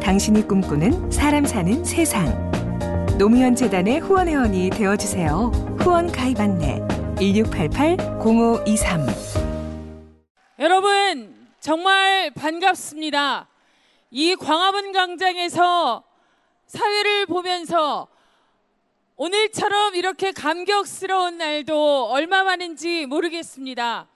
당신이 꿈꾸는 사람 사는 세상. 노무현 재단의 후원 회원이 되어 주세요. 후원 가입 안내 1688-0523 여러분 정말 반갑습니다. 이 광화문 광장에서 사회를 보면서 오늘처럼 이렇게 감격스러운 날도 얼마 만인지 모르겠습니다.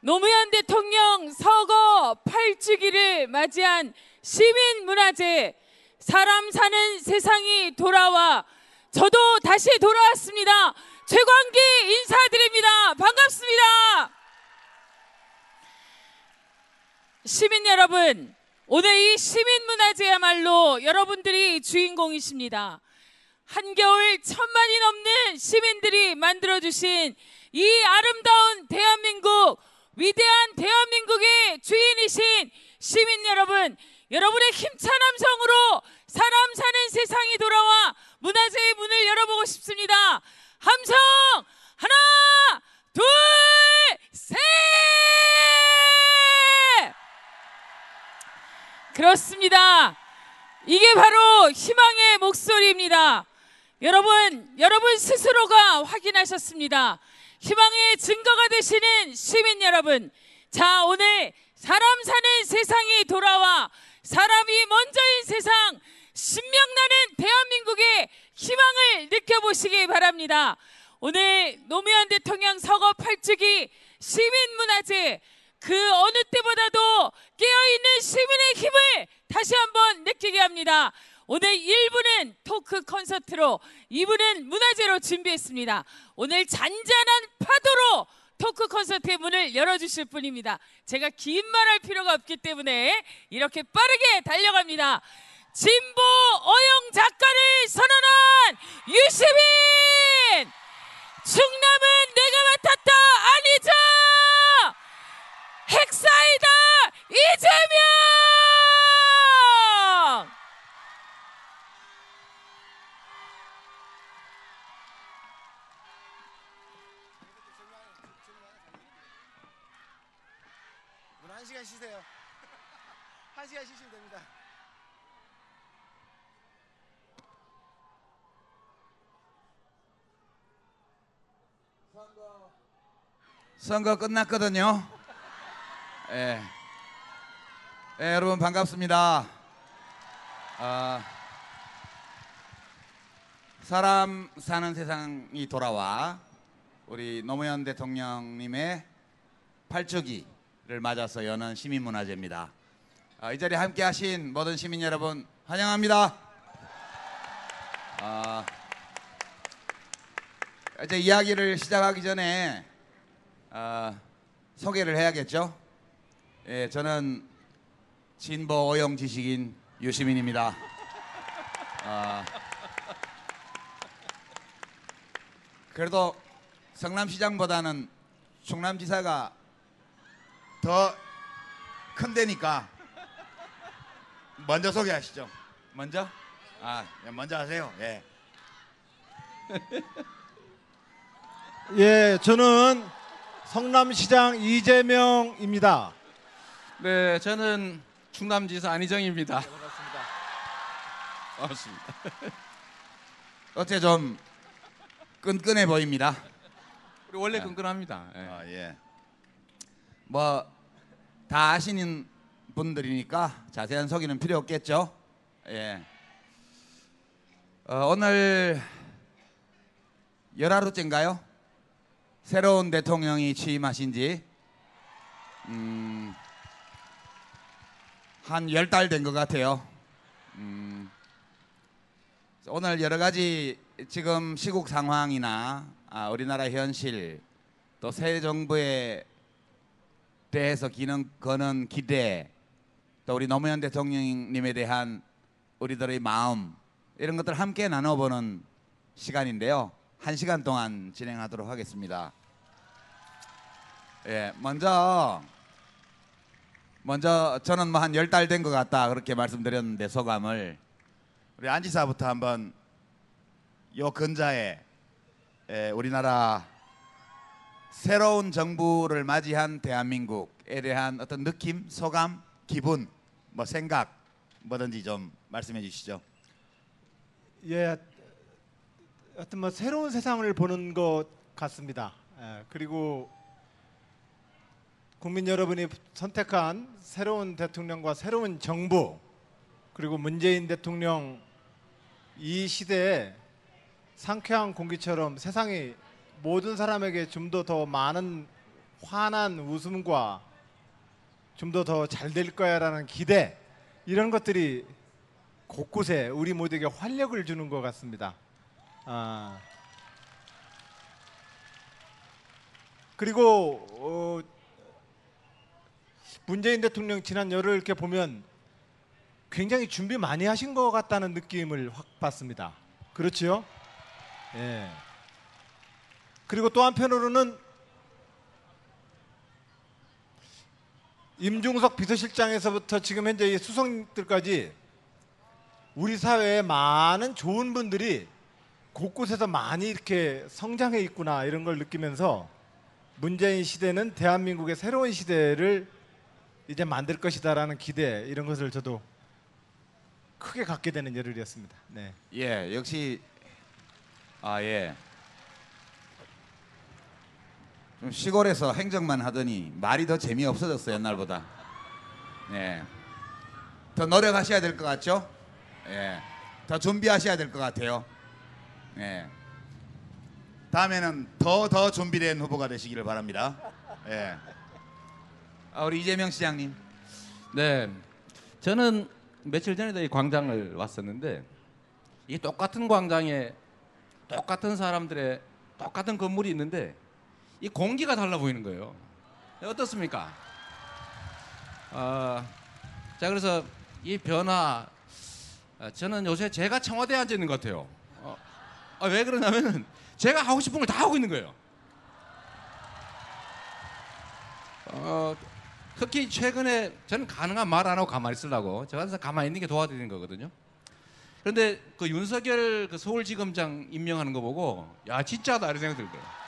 노무현 대통령 서거 8주기를 맞이한 시민문화제 사람 사는 세상이 돌아와 저도 다시 돌아왔습니다. 최광기 인사드립니다. 반갑습니다. 시민 여러분, 오늘 이 시민문화제야말로 여러분들이 주인공이십니다. 한겨울 천만이 넘는 시민들이 만들어주신 이 아름다운 대한민국, 위대한 대한민국의 주인이신 시민 여러분, 여러분의 힘찬 함성으로 사람 사는 세상이 돌아와 문화제의 문을 열어보고 싶습니다. 함성 하나, 둘, 셋! 그렇습니다. 이게 바로 희망의 목소리입니다. 여러분, 여러분 스스로가 확인하셨습니다. 희망의 증거가 되시는 시민 여러분. 자, 오늘 사람 사는 세상이 돌아와 사람이 먼저인 세상, 신명나는 대한민국의 희망을 느껴보시기 바랍니다. 오늘 노무현 대통령 서거 8주기 시민문화제 그 어느 때보다도 깨어있는 시민의 힘을 다시 한번 느끼게 합니다. 오늘 1부는 토크 콘서트로 2부는 문화제로 준비했습니다. 오늘 잔잔한 파도로 토크 콘서트의 문을 열어주실 분입니다. 제가 긴 말할 필요가 없기 때문에 이렇게 빠르게 달려갑니다. 진보 어영 작가를 선언한 유시민! 충남은 내가 맡았다! 아니죠! 핵사이다! 이재명! 시간 쉬세요. 한 시간 쉬시면 됩니다. 선거 끝났거든요. 예. 예, 여러분 반갑습니다. 아, 사람 사는 세상이 돌아와 우리 노무현 대통령님의 8주기 를 맞아서 여는 시민문화제입니다. 아, 이 자리에 함께 하신 모든 시민 여러분 환영합니다. 아, 이제 이야기를 시작하기 전에 아, 소개를 해야겠죠. 예, 저는 진보 오용 지식인 유시민입니다. 아, 그래도 성남시장보다는 충남지사가 더 큰 데니까 먼저 소개하시죠. 먼저? 아, 예, 먼저 하세요. 예. 예, 저는 성남시장 이재명입니다. 네, 저는 충남지사 안희정입니다. 반갑습니다. 반갑습니다. 어째 좀 끈끈해 보입니다. 우리 원래 네. 끈끈합니다. 예. 아, 예. 뭐 다 아시는 분들이니까 자세한 소개는 필요 없겠죠. 예. 어, 오늘 열하루째인가요? 새로운 대통령이 취임하신 지 음, 한열 달 된 것 같아요. 음, 오늘 여러 가지 지금 시국 상황이나 아, 우리나라 현실 또 새 정부에 대해서 기능 거는 기대 또 우리 노무현 대통령님에 대한 우리들의 마음 이런 것들 함께 나눠보는 시간인데요. 한 시간 동안 진행하도록 하겠습니다. 예, 먼저 먼저 저는 뭐한열달된 것 같다 그렇게 말씀드렸는데 소감을 우리 안지사부터 한번 요 근자에 에, 우리나라 새로운 정부를 맞이한 대한민국에 대한 어떤 느낌, 소감, 기분, 뭐 생각 뭐든지 좀 말씀해 주시죠. 예, 어떤 뭐 새로운 세상을 보는 것 같습니다. 예, 그리고 국민 여러분이 선택한 새로운 대통령과 새로운 정부 그리고 문재인 대통령 이 시대에 상쾌한 공기처럼 세상이 모든 사람에게 좀 더 더 많은 환한 웃음과 좀 더 더 잘 될 거야라는 기대 이런 것들이 곳곳에 우리 모두에게 활력을 주는 것 같습니다. 아. 그리고 어, 문재인 대통령 지난 열흘 이렇게 보면 굉장히 준비 많이 하신 것 같다는 느낌을 확 받습니다. 그렇지요? 예. 그리고 또 한편으로는 임종석 비서실장에서부터 지금 현재 이 수석들까지 우리 사회에 많은 좋은 분들이 곳곳에서 많이 이렇게 성장해 있구나 이런 걸 느끼면서 문재인 시대는 대한민국의 새로운 시대를 이제 만들 것이다라는 기대 이런 것을 저도 크게 갖게 되는 열흘이었습니다. 네. 예, 역시 아 예. 좀 시골에서 행정만 하더니 말이 더 재미 없어졌어요 옛날보다. 예. 더 노력하셔야 될 것 같죠? 예. 더 준비하셔야 될 것 같아요. 예. 다음에는 더 더 준비된 후보가 되시기를 바랍니다. 예. 아, 우리 이재명 시장님. 네, 저는 며칠 전에도 이 광장을 왔었는데 이 똑같은 광장에 똑같은 사람들의 똑같은 건물이 있는데 이 공기가 달라 보이는 거예요. 어떻습니까? 아, 자 그래서 이 변화 아, 저는 요새 제가 청와대에 앉아 있는 것 같아요. 어, 아, 왜 그러냐면 제가 하고 싶은 걸 다 하고 있는 거예요. 어, 특히 최근에 저는 가능한 말 안 하고 가만히 있으려고 저 같은 가만히 있는 게 도와드리는 거거든요. 그런데 그 윤석열 그 서울지검장 임명하는 거 보고 야 진짜다 이런 생각 들더라고요.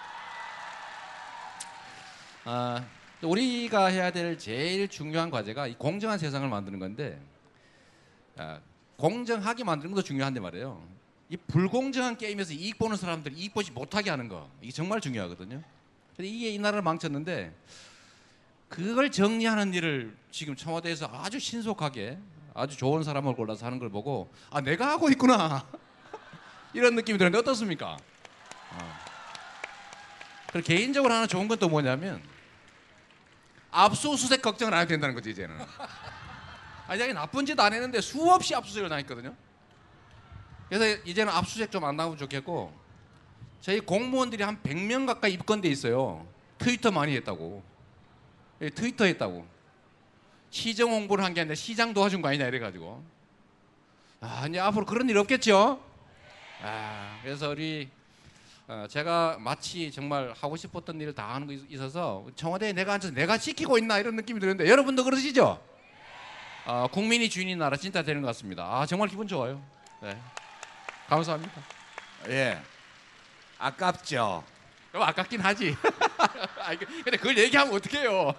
아, 우리가 해야 될 제일 중요한 과제가 이 공정한 세상을 만드는 건데 아, 공정하게 만드는 것도 중요한데 말이에요. 이 불공정한 게임에서 이익 보는 사람들 이익 보지 못하게 하는 거 이게 정말 중요하거든요. 근데 이게 이 나라를 망쳤는데 그걸 정리하는 일을 지금 청와대에서 아주 신속하게 아주 좋은 사람을 골라서 하는 걸 보고 아 내가 하고 있구나 이런 느낌이 드는데 어떻습니까? 어. 그리고 개인적으로 하나 좋은 건 또 뭐냐면 압수수색 걱정을 안 해도 된다는 거지 이제는. 아니 자기 나쁜 짓 안 했는데 수없이 압수수색을 당했거든요. 그래서 이제는 압수수색 좀 안 나오면 좋겠고 저희 공무원들이 한 100명 가까이 입건돼 있어요. 트위터 많이 했다고. 예, 트위터 했다고. 시정 홍보를 한 게 아니라 시장 도와준 거 아니냐 이래가지고. 아, 이제 앞으로 그런 일 없겠죠? 아, 그래서 우리 어, 제가 마치 정말 하고 싶었던 일을 다 하는 거 있- 있어서 청와대에 내가 앉아서 내가 지키고 있나 이런 느낌이 드는데 여러분도 그러시죠? 아, 국민이 주인인 나라 진짜 되는 것 같습니다. 아, 정말 기분 좋아요. 네. 감사합니다. 예. 아깝죠. 좀 아깝긴 하지. 아, 이거- 근데 그걸 얘기하면 어떡해요?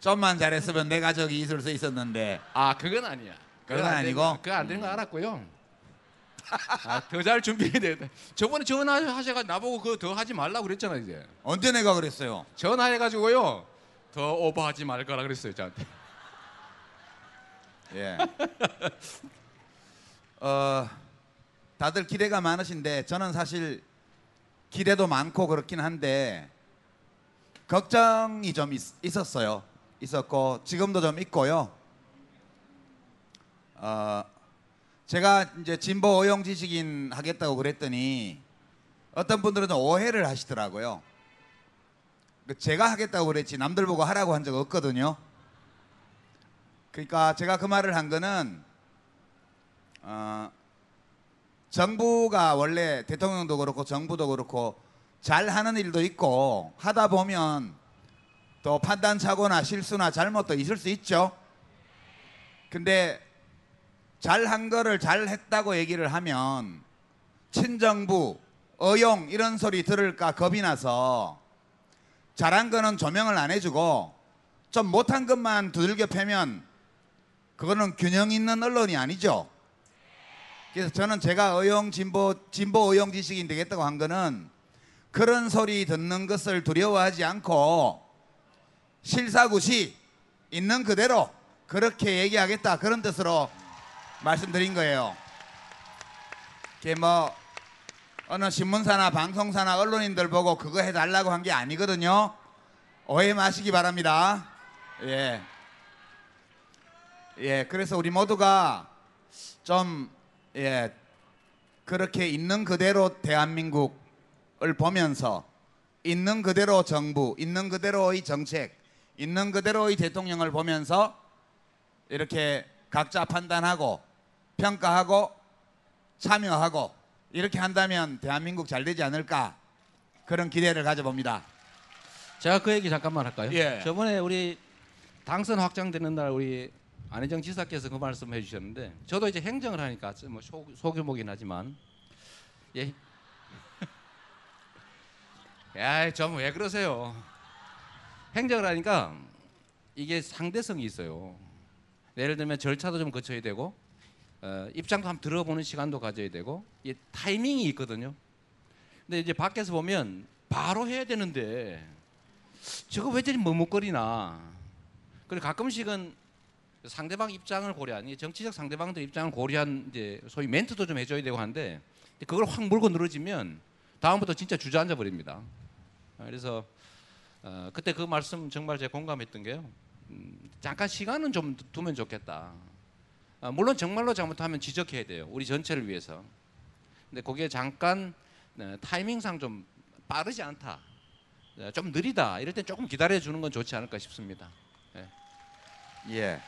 좀만 잘했으면 내가 저기 있을 수 있었는데 아 그건 아니야. 그건 안 아니고? 그건 안 되는 거 알았고요. 아, 더 잘 준비해야 돼. 저번에 전화하셔가 나보고 그거 더 하지 말라 고 그랬잖아 이제. 언제 내가 그랬어요? 전화해가지고요. 더 오버하지 말 거라 그랬어요 저한테. 예. 어, 다들 기대가 많으신데 저는 사실 기대도 많고 그렇긴 한데 걱정이 좀 있, 있었어요. 있었고 지금도 좀 있고요. 어, 제가 이제 진보 의용 지식인 하겠다고 그랬더니 어떤 분들은 오해를 하시더라고요. 그 제가 하겠다고 그랬지 남들 보고 하라고 한 적 없거든요. 그러니까 제가 그 말을 한 거는 어, 정부가 원래 대통령도 그렇고 정부도 그렇고 잘 하는 일도 있고 하다 보면 또 판단착오나 실수나 잘못도 있을 수 있죠. 근데 잘한 거를 잘 했다고 얘기를 하면 친정부, 어용 이런 소리 들을까 겁이 나서 잘한 거는 조명을 안 해주고 좀 못한 것만 두들겨 패면 그거는 균형 있는 언론이 아니죠. 그래서 저는 제가 의용 진보 진보 의용 지식인 되겠다고 한 거는 그런 소리 듣는 것을 두려워하지 않고 실사구시 있는 그대로 그렇게 얘기하겠다 그런 뜻으로 말씀드린 거예요. 이게 뭐 어느 신문사나 방송사나 언론인들 보고 그거 해달라고 한 게 아니거든요. 오해 마시기 바랍니다. 예. 예, 그래서 우리 모두가 좀, 예, 그렇게 있는 그대로 대한민국을 보면서 있는 그대로 정부, 있는 그대로의 정책, 있는 그대로의 대통령을 보면서 이렇게 각자 판단하고 평가하고 참여하고 이렇게 한다면 대한민국 잘 되지 않을까 그런 기대를 가져봅니다. 제가 그 얘기 잠깐만 할까요? 예. 저번에 우리 당선 확정되는 날 우리 안희정 지사께서 그 말씀 해 주셨는데 저도 이제 행정을 하니까 뭐 소, 소규모긴 하지만 예. 야, 좀 왜 그러세요? 행정을 하니까 이게 상대성이 있어요. 예를 들면 절차도 좀 거쳐야 되고 어, 입장도 한번 들어보는 시간도 가져야 되고 이 타이밍이 있거든요. 근데 이제 밖에서 보면 바로 해야 되는데 저거 왜 저리 머뭇거리나. 그리고 가끔씩은 상대방 입장을 고려한 이 정치적 상대방들 입장을 고려한 이제 소위 멘트도 좀 해줘야 되고 하는데 그걸 확 물고 늘어지면 다음부터 진짜 주저앉아 버립니다. 그래서 어, 그때 그 말씀 정말 제가 공감했던 게요. 음, 잠깐 시간은 좀 두면 좋겠다. 아, 물론 정말로 잘못하면 지적해야 돼요. 우리 전체를 위해서. 근데 그게 잠깐 네, 타이밍상 좀 빠르지 않다. 네, 좀 느리다. 이럴 땐 조금 기다려 주는 건 좋지 않을까 싶습니다. 예.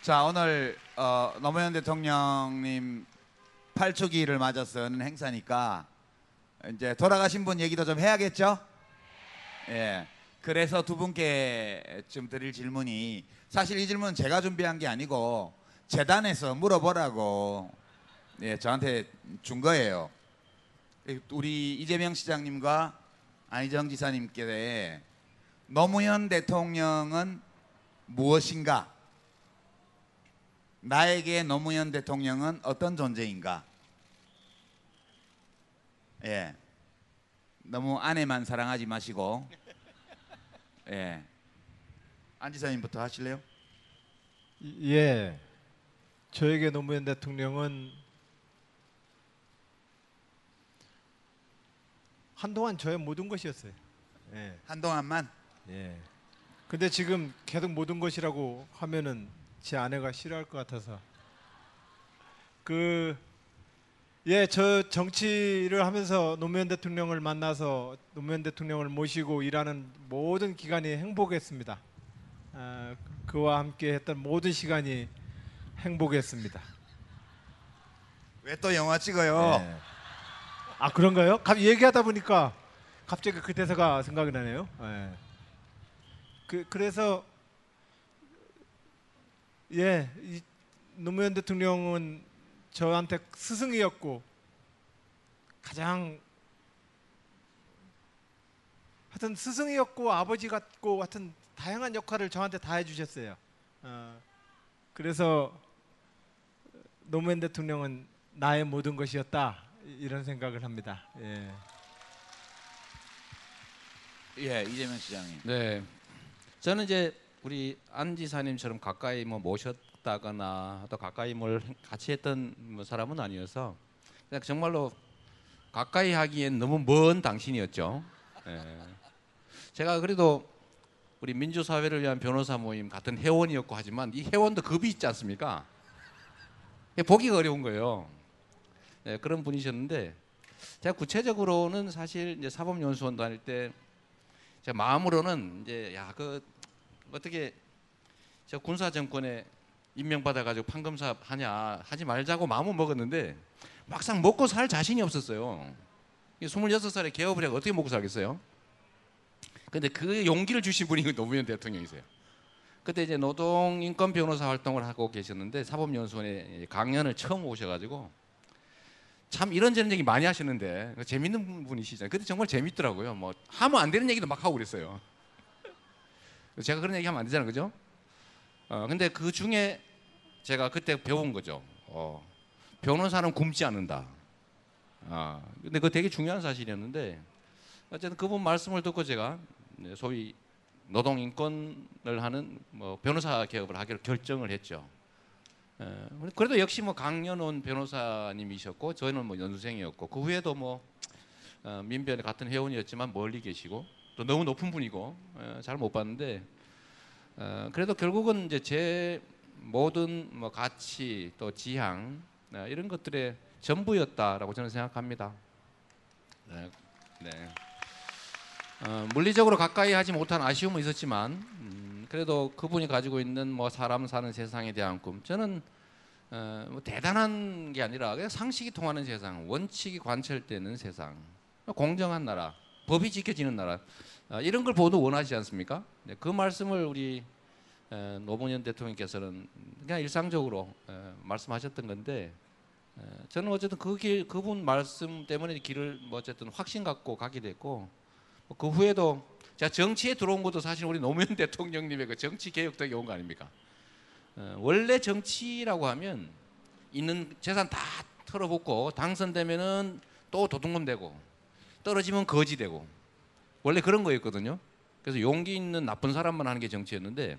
자 오늘 어, 노무현 대통령님 8주기를 맞아서 하는 행사니까 이제 돌아가신 분 얘기도 좀 해야겠죠? 예. 그래서 두 분께 좀 드릴 질문이 사실 이 질문은 제가 준비한 게 아니고 재단에서 물어보라고 예, 저한테 준 거예요. 우리 이재명 시장님과 안희정 지사님께 노무현 대통령은 무엇인가? 나에게 노무현 대통령은 어떤 존재인가? 예. 너무 아내만 사랑하지 마시고, 예. 안 지사님부터 하실래요? 예. 저에게 노무현 대통령은 한동안 저의 모든 것이었어요. 예. 한동안만. 예. 근데 지금 계속 모든 것이라고 하면은 제 아내가 싫어할 것 같아서 그 예, 저 정치를 하면서 노무현 대통령을 만나서 노무현 대통령을 모시고 일하는 모든 기간이 행복했습니다. 아, 그와 함께 했던 모든 시간이 행복했습니다. 왜 또 영화 찍어요? 예. 아 그런가요? 갑 얘기하다 보니까 갑자기 그 대사가 생각이 나네요. 예. 그 그래서 예, 이 노무현 대통령은 저한테 스승이었고 가장 하여튼 스승이었고 아버지 같고 하여튼 다양한 역할을 저한테 다 해주셨어요. 어, 그래서 노무현 대통령은 나의 모든 것이었다 이런 생각을 합니다. 예. 예, 이재명 시장님. 네. 저는 이제 우리 안 지사님처럼 가까이 뭐 모셨다거나 또 가까이 뭘 같이 했던 뭐 사람은 아니어서 그냥 정말로 가까이 하기엔 너무 먼 당신이었죠. 예. 제가 그래도 우리 민주사회를 위한 변호사 모임 같은 회원이었고 하지만 이 회원도 급이 있지 않습니까? 이게 보기가 어려운 거예요. 예, 그런 분이셨는데 제가 구체적으로는 사실 이제 사법연수원 다닐 때 제가 마음으로는 이제 야 그 어떻게 저 군사 정권에 임명받아 가지고 판검사 하냐 하지 말자고 마음은 먹었는데 막상 먹고 살 자신이 없었어요. 26살에 개업을 해가 어떻게 먹고 살겠어요? 근데 그 용기를 주신 분이 그 노무현 대통령이세요. 그때 이제 노동 인권 변호사 활동을 하고 계셨는데 사법연수원에 강연을 처음 오셔가지고 참 이런저런 얘기 많이 하시는데 재밌는 분이시잖아요. 그때 정말 재밌더라고요. 뭐 하면 안 되는 얘기도 막 하고 그랬어요. 제가 그런 얘기 하면 안 되잖아요, 그죠? 어, 근데 그 중에 제가 그때 배운 거죠. 어, 변호사는 굶지 않는다. 아, 근데 그거 되게 중요한 사실이었는데 어쨌든 그분 말씀을 듣고 제가 소위 노동 인권을 하는 뭐 변호사 개업을 하기로 결정을 했죠. 에, 그래도 역시 뭐 강연원 변호사님이셨고 저희는 뭐 연수생이었고 그 후에도 뭐 어, 민변의 같은 회원이었지만 멀리 계시고 또 너무 높은 분이고 잘 못 봤는데 어, 그래도 결국은 이제 제 모든 뭐 가치 또 지향 어, 이런 것들의 전부였다라고 저는 생각합니다. 네. 네. 어, 물리적으로 가까이 하지 못한 아쉬움은 있었지만 음, 그래도 그분이 가지고 있는 뭐 사람 사는 세상에 대한 꿈 저는 어, 뭐 대단한 게 아니라 그냥 상식이 통하는 세상 원칙이 관철되는 세상 공정한 나라 법이 지켜지는 나라 어, 이런 걸 모두 원하지 않습니까? 네, 그 말씀을 우리 에, 노무현 대통령께서는 그냥 일상적으로 에, 말씀하셨던 건데 에, 저는 어쨌든 그 길, 그분 말씀 때문에 길을 뭐 어쨌든 확신 갖고 가게 됐고 뭐 그 후에도 제가 정치에 들어온 것도 사실 우리 노무현 대통령님의 그 정치 개혁 덕에 온 거 아닙니까? 어, 원래 정치라고 하면 있는 재산 다 털어붓고 당선되면은 또 도둑놈 되고 떨어지면 거지 되고 원래 그런 거였거든요. 그래서 용기 있는 나쁜 사람만 하는 게 정치였는데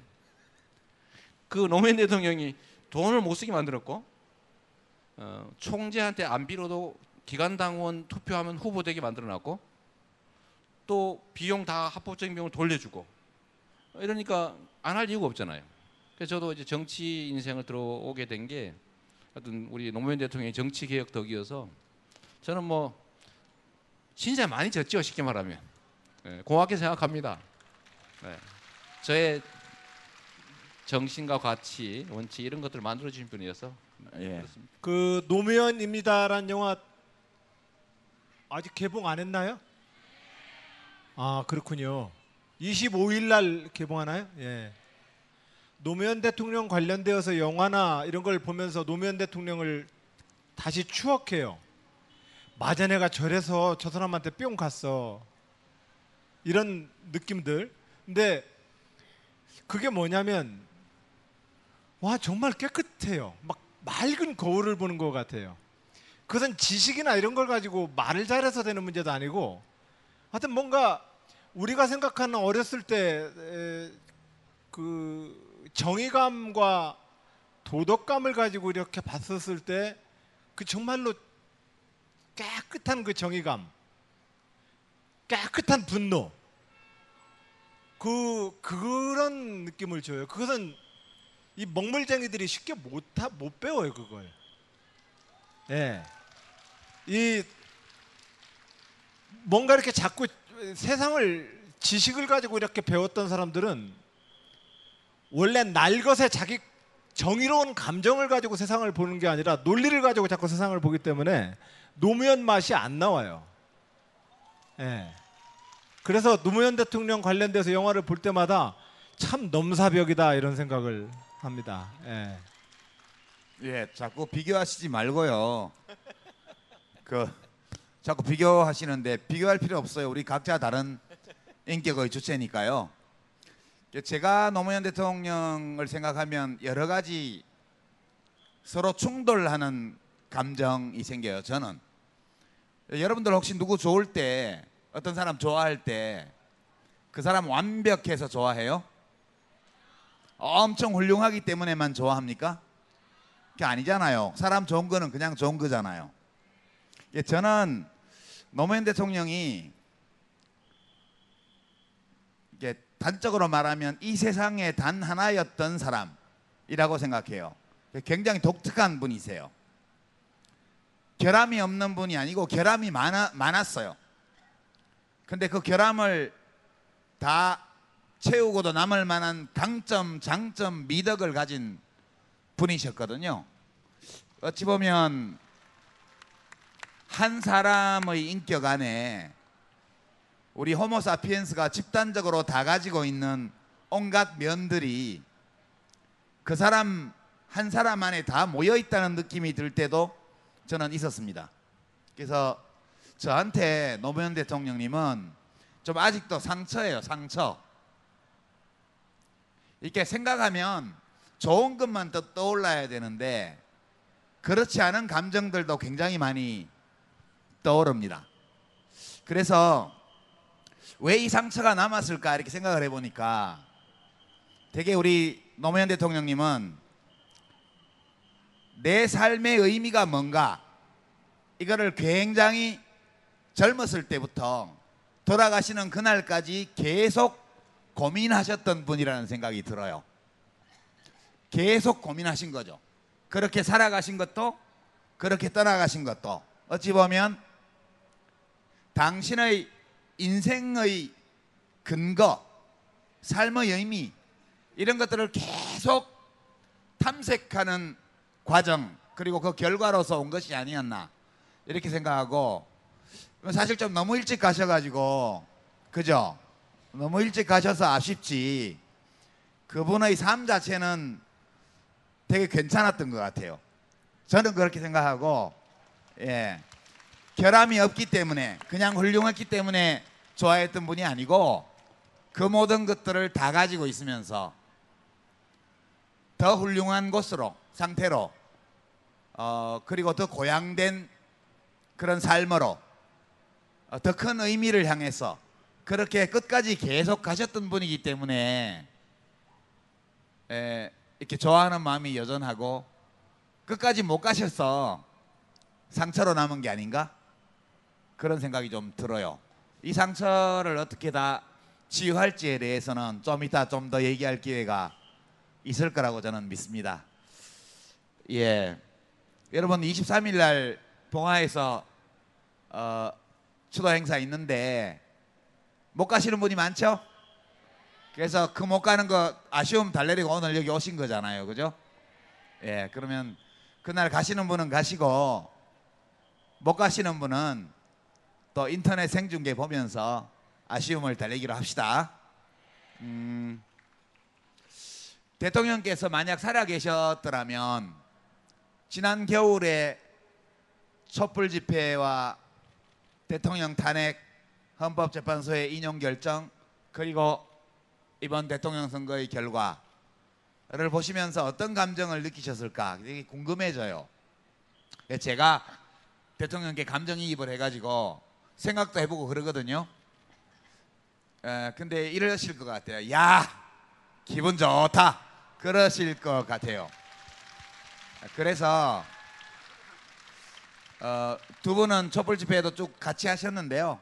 그 노무현 대통령이 돈을 못 쓰게 만들었고 어, 총재한테 안 빌어도 기관당원 투표하면 후보 되게 만들어놨고 또 비용 다 합법적인 비용을 돌려주고 이러니까 안 할 이유가 없잖아요. 그래서 저도 이제 정치 인생을 들어오게 된게 어떤 우리 노무현 대통령의 정치 개혁 덕이어서 저는 뭐 진짜 많이 졌죠 쉽게 말하면 예, 고맙게 생각합니다. 네. 저의 정신과 가치, 원칙 이런 것들을 만들어 주신 분이어서 예. 그렇습니다. 그 노무현입니다라는 영화 아직 개봉 안 했나요? 아 그렇군요. 25일 날 개봉하나요? 예. 노무현 대통령 관련되어서 영화나 이런 걸 보면서 노무현 대통령을 다시 추억해요. 내가 절에서 저 사람한테 뿅 갔어. 이런 느낌들. 근데 그게 뭐냐면 와 정말 깨끗해요. 막 맑은 거울을 보는 것 같아요. 그것은 지식이나 이런 걸 가지고 말을 잘해서 되는 문제도 아니고 하여튼 뭔가 우리가 생각하는 어렸을 때 그 정의감과 도덕감을 가지고 이렇게 봤었을 때 그 정말로 깨끗한 그 정의감, 깨끗한 분노, 그 그런 느낌을 줘요. 그것은 이 먹물쟁이들이 쉽게 못, 하, 못 배워요 그걸. 예. 이 뭔가 이렇게 자꾸 세상을 지식을 가지고 이렇게 배웠던 사람들은 원래 날 것에 자기 정의로운 감정을 가지고 세상을 보는 게 아니라 논리를 가지고 자꾸 세상을 보기 때문에 노무현 맛이 안 나와요. 예. 그래서 노무현 대통령 관련돼서 영화를 볼 때마다 참 넘사벽이다 이런 생각을 합니다. 예. 예, 자꾸 비교하시지 말고요. 그 자꾸 비교하시는데 비교할 필요 없어요. 우리 각자 다른 인격의 주체니까요. 제가 노무현 대통령을 생각하면 여러 가지 서로 충돌하는 감정이 생겨요. 저는 여러분들 혹시 누구 좋을 때 어떤 사람 좋아할 때 그 사람 완벽해서 좋아해요? 엄청 훌륭하기 때문에만 좋아합니까? 그게 아니잖아요. 사람 좋은 거는 그냥 좋은 거잖아요. 예, 저는 노무현 대통령이 이게 단적으로 말하면 이 세상에 단 하나였던 사람이라고 생각해요. 굉장히 독특한 분이세요. 결함이 없는 분이 아니고 결함이 많아, 많았어요. 근데 그 결함을 다 채우고도 남을 만한 강점, 장점, 미덕을 가진 분이셨거든요. 어찌 보면 한 사람의 인격 안에 우리 호모사피엔스가 집단적으로 다 가지고 있는 온갖 면들이 그 사람 한 사람 안에 다 모여 있다는 느낌이 들 때도 저는 있었습니다. 그래서 저한테 노무현 대통령님은 좀 아직도 상처예요, 상처. 이렇게 생각하면 좋은 것만 더 떠올라야 되는데 그렇지 않은 감정들도 굉장히 많이 떠오릅니다. 그래서 왜 이 상처가 남았을까 이렇게 생각을 해보니까 되게 우리 노무현 대통령님은 내 삶의 의미가 뭔가 이거를 굉장히 젊었을 때부터 돌아가시는 그날까지 계속 고민하셨던 분이라는 생각이 들어요. 계속 고민하신 거죠. 그렇게 살아가신 것도 그렇게 떠나가신 것도 어찌 보면 당신의 인생의 근거, 삶의 의미 이런 것들을 계속 탐색하는 과정 그리고 그 결과로서 온 것이 아니었나 이렇게 생각하고 사실 좀 너무 일찍 가셔가지고 그죠? 너무 일찍 가셔서 아쉽지 그분의 삶 자체는 되게 괜찮았던 것 같아요. 저는 그렇게 생각하고 예. 결함이 없기 때문에 그냥 훌륭했기 때문에 좋아했던 분이 아니고 그 모든 것들을 다 가지고 있으면서 더 훌륭한 곳으로 상태로 어 그리고 더 고양된 그런 삶으로 어, 더큰 의미를 향해서 그렇게 끝까지 계속 가셨던 분이기 때문에 에, 이렇게 좋아하는 마음이 여전하고 끝까지 못 가셔서 상처로 남은 게 아닌가 그런 생각이 좀 들어요. 이 상처를 어떻게 다 치유할지에 대해서는 좀 이따 좀 더 얘기할 기회가 있을 거라고 저는 믿습니다. 예, 여러분 23일 날 봉화에서 어, 추도 행사 있는데 못 가시는 분이 많죠? 그래서 그 못 가는 거 아쉬움 달래리고 오늘 여기 오신 거잖아요, 그죠? 예, 그러면 그날 가시는 분은 가시고 못 가시는 분은 또 인터넷 생중계 보면서 아쉬움을 달래기로 합시다. 음, 대통령께서 만약 살아 계셨더라면 지난 겨울에 촛불 집회와 대통령 탄핵 헌법재판소의 인용 결정 그리고 이번 대통령 선거의 결과를 보시면서 어떤 감정을 느끼셨을까 되게 궁금해져요. 제가 대통령께 감정이입을 해가지고 생각도 해보고 그러거든요. 에, 근데 이러실 것 같아요. 야, 기분 좋다. 그러실 것 같아요. 그래서 어, 두 분은 촛불 집회에도 쭉 같이 하셨는데요.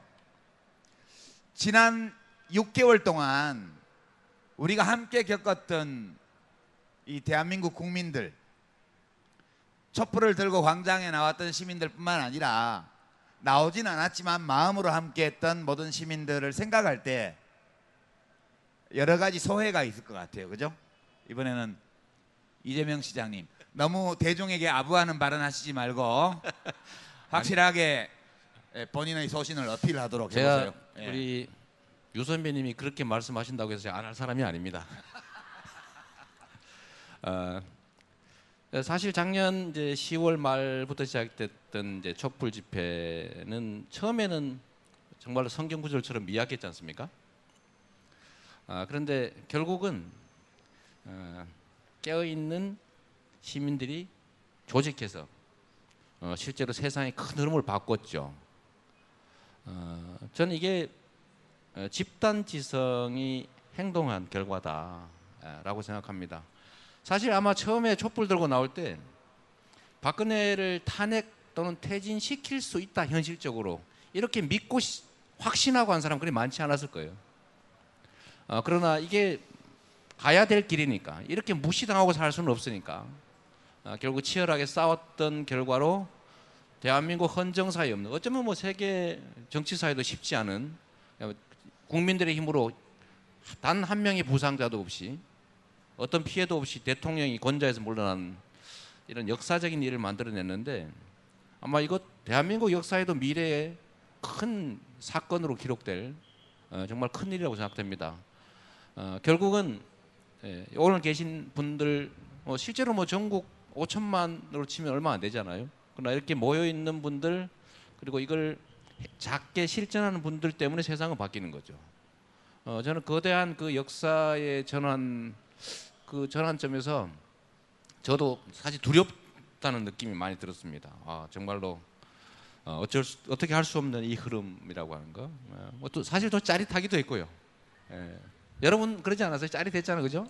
지난 6개월 동안 우리가 함께 겪었던 이 대한민국 국민들 촛불을 들고 광장에 나왔던 시민들뿐만 아니라 나오진 않았지만 마음으로 함께했던 모든 시민들을 생각할 때 여러 가지 소회가 있을 것 같아요. 그죠? 이번에는 이재명 시장님 너무 대중에게 아부하는 발언하시지 말고 확실하게 예, 본인의 소신을 어필하도록 제가 해보세요. 예. 우리 유 선배님이 그렇게 말씀하신다고 해서 안 할 사람이 아닙니다. 어, 사실 작년 이제 10월 말부터 시작됐던 이제 촛불 집회는 처음에는 정말로 성경 구절처럼 미약했지 않습니까? 아, 그런데 결국은 어, 깨어 있는 시민들이 조직해서 어, 실제로 세상의 큰 흐름을 바꿨죠. 어, 저는 이게 어, 집단 지성이 행동한 결과다라고 생각합니다. 사실 아마 처음에 촛불 들고 나올 때 박근혜를 탄핵 또는 퇴진시킬 수 있다 현실적으로 이렇게 믿고 시- 확신하고 한 사람 그리 많지 않았을 거예요. 어, 그러나 이게 가야 될 길이니까 이렇게 무시당하고 살 수는 없으니까 어, 결국 치열하게 싸웠던 결과로 대한민국 헌정사에 없는 어쩌면 뭐 세계 정치사에도 쉽지 않은 국민들의 힘으로 단 한 명의 부상자도 없이 어떤 피해도 없이 대통령이 권좌에서 물러난 이런 역사적인 일을 만들어냈는데 아마 이것 대한민국 역사에도 미래에 큰 사건으로 기록될 어, 정말 큰 일이라고 생각됩니다. 어, 결국은 예, 오늘 계신 분들 뭐 실제로 뭐 전국 5천만으로 치면 얼마 안 되잖아요. 그러나 이렇게 모여 있는 분들 그리고 이걸 작게 실천하는 분들 때문에 세상은 바뀌는 거죠. 어, 저는 거대한 그 역사의 전환 그 전환점에서 저도 사실 두렵다는 느낌이 많이 들었습니다. 아 정말로 어, 어쩔 수, 어떻게 할 수 없는 이 흐름이라고 하는 거. 어, 뭐또 사실 또 짜릿하기도 했고요. 예. 여러분 그러지 않았어요? 짜릿했잖아요, 그죠?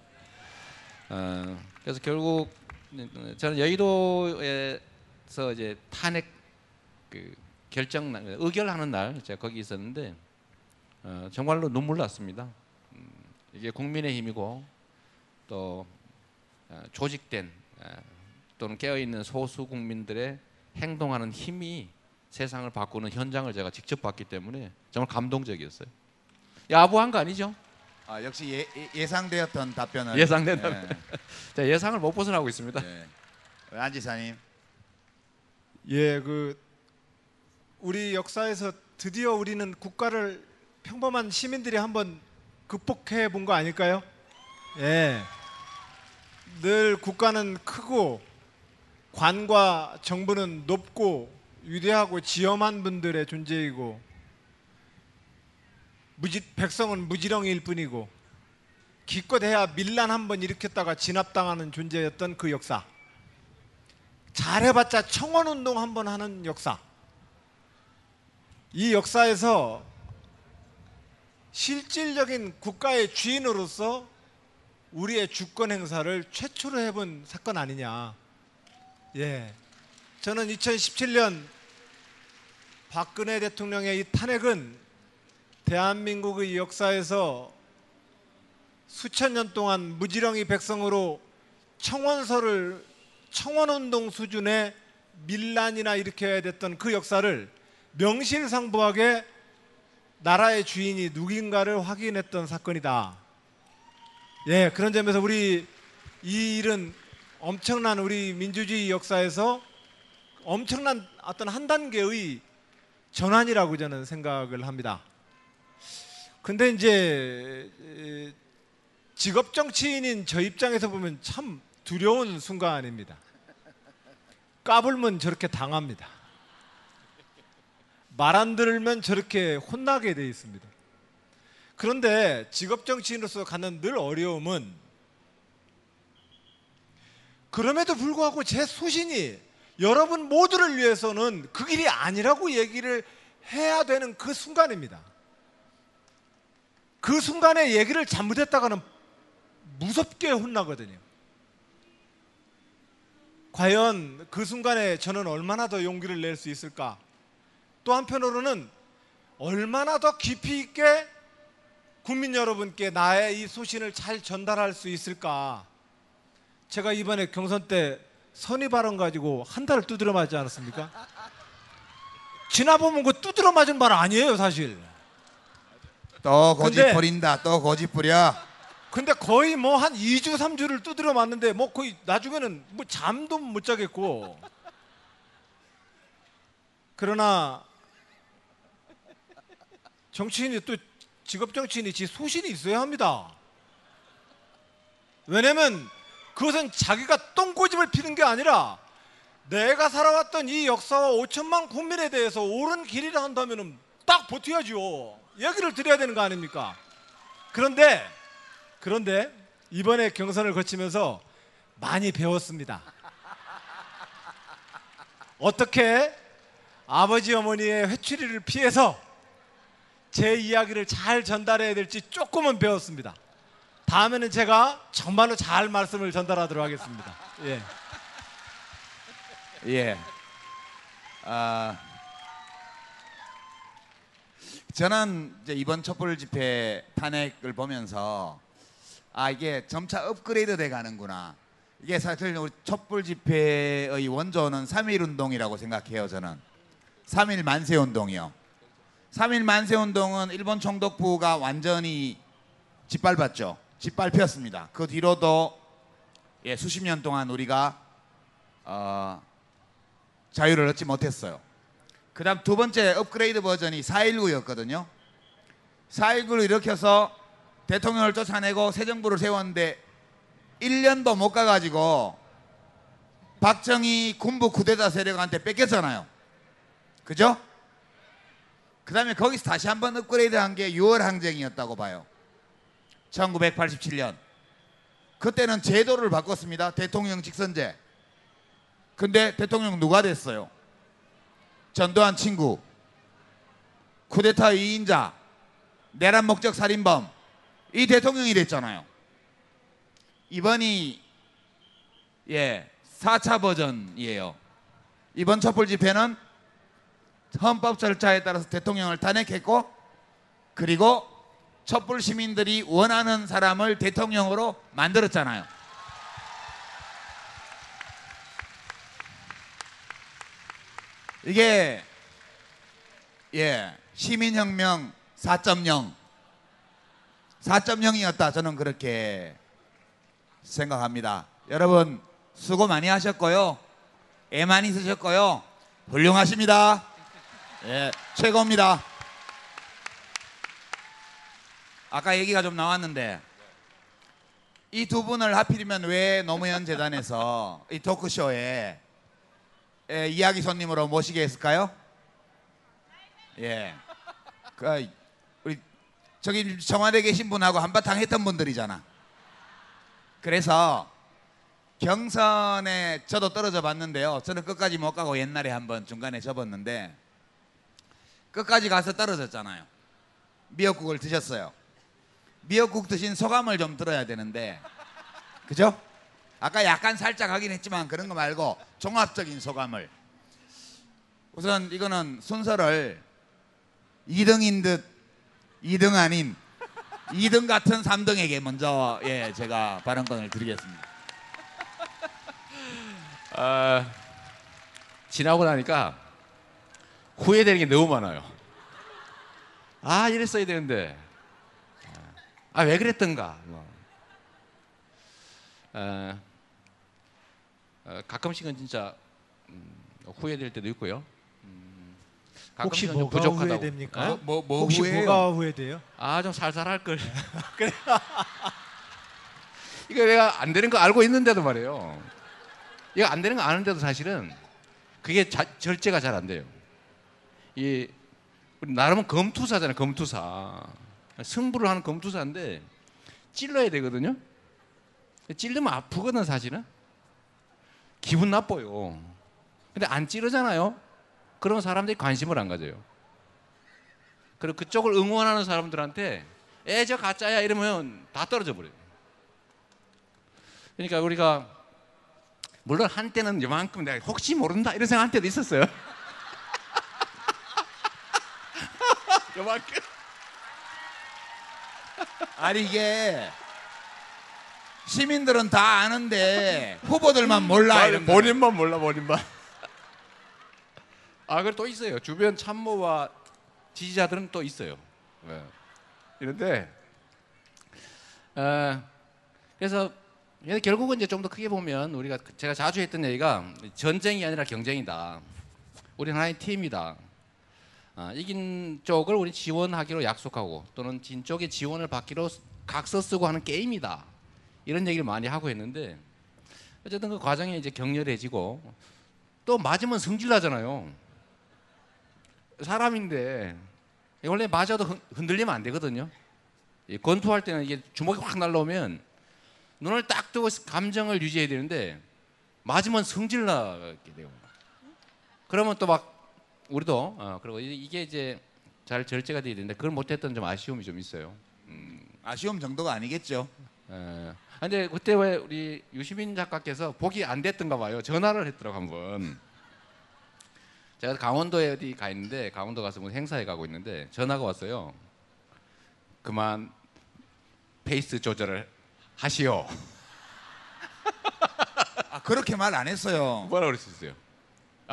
어, 그래서 결국 저는 여의도에서 이제 탄핵 그 결정 날, 의결하는 날 제가 거기 있었는데 어, 정말로 눈물 났습니다. 음, 이게 국민의 힘이고 또 어, 조직된 어, 또는 깨어 있는 소수 국민들의 행동하는 힘이 세상을 바꾸는 현장을 제가 직접 봤기 때문에 정말 감동적이었어요. 야부한 거 아니죠? 아, 역시 예, 예- 예상되었던 답변을 예상된 예, 답변. 제가 예상을 못 벗어나고 있습니다. 예. 안 지사님. 예, 그 우리 역사에서 드디어 우리는 국가를 평범한 시민들이 한번 극복해 본 거 아닐까요? 예. 늘 국가는 크고 관과 정부는 높고 위대하고 지엄한 분들의 존재이고 무지, 백성은 무지렁이일 뿐이고 기껏해야 밀란 한 번 일으켰다가 진압당하는 존재였던 그 역사. 잘해봤자 청원운동 한 번 하는 역사. 이 역사에서 실질적인 국가의 주인으로서 우리의 주권 행사를 최초로 해본 사건 아니냐. 예. 저는 2017년 박근혜 대통령의 이 탄핵은 대한민국의 역사에서 수천 년 동안 무지렁이 백성으로 청원서를 청원운동 수준의 밀란이나 일으켜야 됐던 그 역사를 명실상부하게 나라의 주인이 누군가를 확인했던 사건이다. 예, 그런 점에서 우리 이 일은 엄청난 우리 민주주의 역사에서 엄청난 어떤 한 단계의 전환이라고 저는 생각을 합니다. 근데 이제 에, 직업 정치인인 저 입장에서 보면 참 두려운 순간입니다. 까불면 저렇게 당합니다. 말 안 들으면 저렇게 혼나게 돼 있습니다. 그런데 직업 정치인으로서 갖는 늘 어려움은 그럼에도 불구하고 제 소신이 여러분 모두를 위해서는 그 길이 아니라고 얘기를 해야 되는 그 순간입니다. 그 순간에 얘기를 잘못했다가는 무섭게 혼나거든요. 과연 그 순간에 저는 얼마나 더 용기를 낼 수 있을까? 또 한편으로는 얼마나 더 깊이 있게 국민 여러분께 나의 이 소신을 잘 전달할 수 있을까? 제가 이번에 경선 때 선의 발언 가지고 한 달을 두드려 맞지 않았습니까? 지나보면 그 두드려 맞은 말 아니에요, 사실. 또 고집 근데- 부린다. 또 고집 부려. 근데 거의 뭐 한 2주, 3주를 두드려 맞는데 뭐 거의 나중에는 뭐 잠도 못 자겠고. 그러나 정치인이 또 직업 정치인이 지 소신이 있어야 합니다. 왜냐면 그것은 자기가 똥꼬집을 피는 게 아니라 내가 살아왔던 이 역사와 5천만 국민에 대해서 옳은 길이라 한다면 딱 버텨야죠. 얘기를 드려야 되는 거 아닙니까? 그런데 그런데 이번에 경선을 거치면서 많이 배웠습니다. 어떻게 아버지 어머니의 회추리를 피해서 제 이야기를 잘 전달해야 될지 조금은 배웠습니다. 다음에는 제가 정말로 잘 말씀을 전달하도록 하겠습니다. 예. 예. 아 저는 이제 이번 촛불 집회 탄핵을 보면서 아 이게 점차 업그레이드 돼 가는구나. 이게 사실 우리 촛불 집회의 원조는 3.1 운동이라고 생각해요, 저는. 3.1 만세 운동이요. 3.1 만세 운동은 일본 총독부가 완전히 짓밟았죠. 짓밟혔습니다. 그 뒤로도 예, 수십 년 동안 우리가 어, 자유를 얻지 못했어요. 그 다음 두 번째 업그레이드 버전이 4.19였거든요. 4.19를 일으켜서 대통령을 쫓아내고 새 정부를 세웠는데 1년도 못 가가지고 박정희 군부 쿠데타 세력한테 뺏겼잖아요. 그죠? 그 다음에 거기서 다시 한번 업그레이드 한 게 6월 항쟁이었다고 봐요. 1987년. 그때는 제도를 바꿨습니다. 대통령 직선제. 근데 대통령 누가 됐어요? 전두환 친구. 쿠데타 2인자. 내란 목적 살인범. 이 대통령이 됐잖아요. 이번이 예, 4차 버전이에요. 이번 촛불 집회는 헌법 절차에 따라서 대통령을 탄핵했고 그리고 촛불 시민들이 원하는 사람을 대통령으로 만들었잖아요. 이게 예 시민혁명 4.0 4.0이었다 저는 그렇게 생각합니다. 여러분 수고 많이 하셨고요. 애 많이 쓰셨고요. 훌륭하십니다. 예, 최고입니다. 아까 얘기가 좀 나왔는데 이 두 분을 하필이면 왜 노무현 재단에서 이 토크쇼에 예, 이야기 손님으로 모시게 했을까요? 예, 그 우리 저기 청와대 계신 분하고 한바탕 했던 분들이잖아. 그래서 경선에 저도 떨어져 봤는데요. 저는 끝까지 못 가고 옛날에 한번 중간에 접었는데 끝까지 가서 떨어졌잖아요. 미역국을 드셨어요. 미역국 드신 소감을 좀 들어야 되는데 그죠? 아까 약간 살짝 하긴 했지만 그런 거 말고 종합적인 소감을 우선 이거는 순서를 2등인 듯 2등 아닌 2등 같은 3등에게 먼저 예 제가 발언권을 드리겠습니다. 아, 지나고 나니까 후회되는 게 너무 많아요. 아 이랬어야 되는데 아 왜 그랬던가. 뭐. 아, 어, 가끔씩은 진짜 음, 후회될 때도 있고요. 음, 혹시 좀 뭐가 부족하다고. 후회됩니까? 어? 뭐, 뭐 혹시 후회해요? 뭐가 후회돼요? 아 좀 살살 할 걸. 그래. 이거 내가 안 되는 거 알고 있는데도 말이에요. 이거 안 되는 거 아는데도 사실은 그게 자, 절제가 잘 안 돼요. 이 우리 나름은 검투사잖아요. 검투사. 승부를 하는 검투사인데 찔러야 되거든요. 찔르면 아프거든 사실은. 기분 나빠요. 근데 안 찌르잖아요. 그런 사람들이 관심을 안 가져요. 그리고 그쪽을 응원하는 사람들한테 에 저 가짜야 이러면 다 떨어져 버려요. 그러니까 우리가 물론 한때는 이만큼 내가 혹시 모른다 이런 생각 한 때도 있었어요. 요만큼. 아니 이게 시민들은 다 아는데 후보들만 몰라 이런 거. 본인만 몰라 본인만. 아, 그리고 또 있어요. 주변 참모와 지지자들은 또 있어요. 예. 이런데 어, 그래서 결국은 이제 좀 더 크게 보면 우리가 제가 자주 했던 얘기가 전쟁이 아니라 경쟁이다. 우리는 하나의 팀이다. 아, 이긴 쪽을 우리 지원하기로 약속하고 또는 진 쪽의 지원을 받기로 각서 쓰고 하는 게임이다. 이런 얘기를 많이 하고 했는데 어쨌든 그 과정이 이제 격렬해지고 또 맞으면 성질나잖아요. 사람인데 원래 맞아도 흔- 흔들리면 안 되거든요. 이 권투할 때는 이게 주먹이 확 날라오면 눈을 딱 뜨고 감정을 유지해야 되는데 맞으면 성질나게 돼요. 그러면 또 막 우리도 어, 그리고 이- 이게 이제 잘 절제가 돼야 되는데 그걸 못했던 좀 아쉬움이 좀 있어요. 아쉬움 정도가 아니겠죠. 예. 근데 그때 왜 우리 유시민 작가께서 보기 안 됐던가 봐요. 전화를 했더라고 한번. 제가 강원도에 어디 가 있는데 강원도 가서 무슨 행사에 가고 있는데 전화가 왔어요. 그만 페이스 조절을 하시오. 아 그렇게 말 안 했어요. 뭐라 그러셨어요?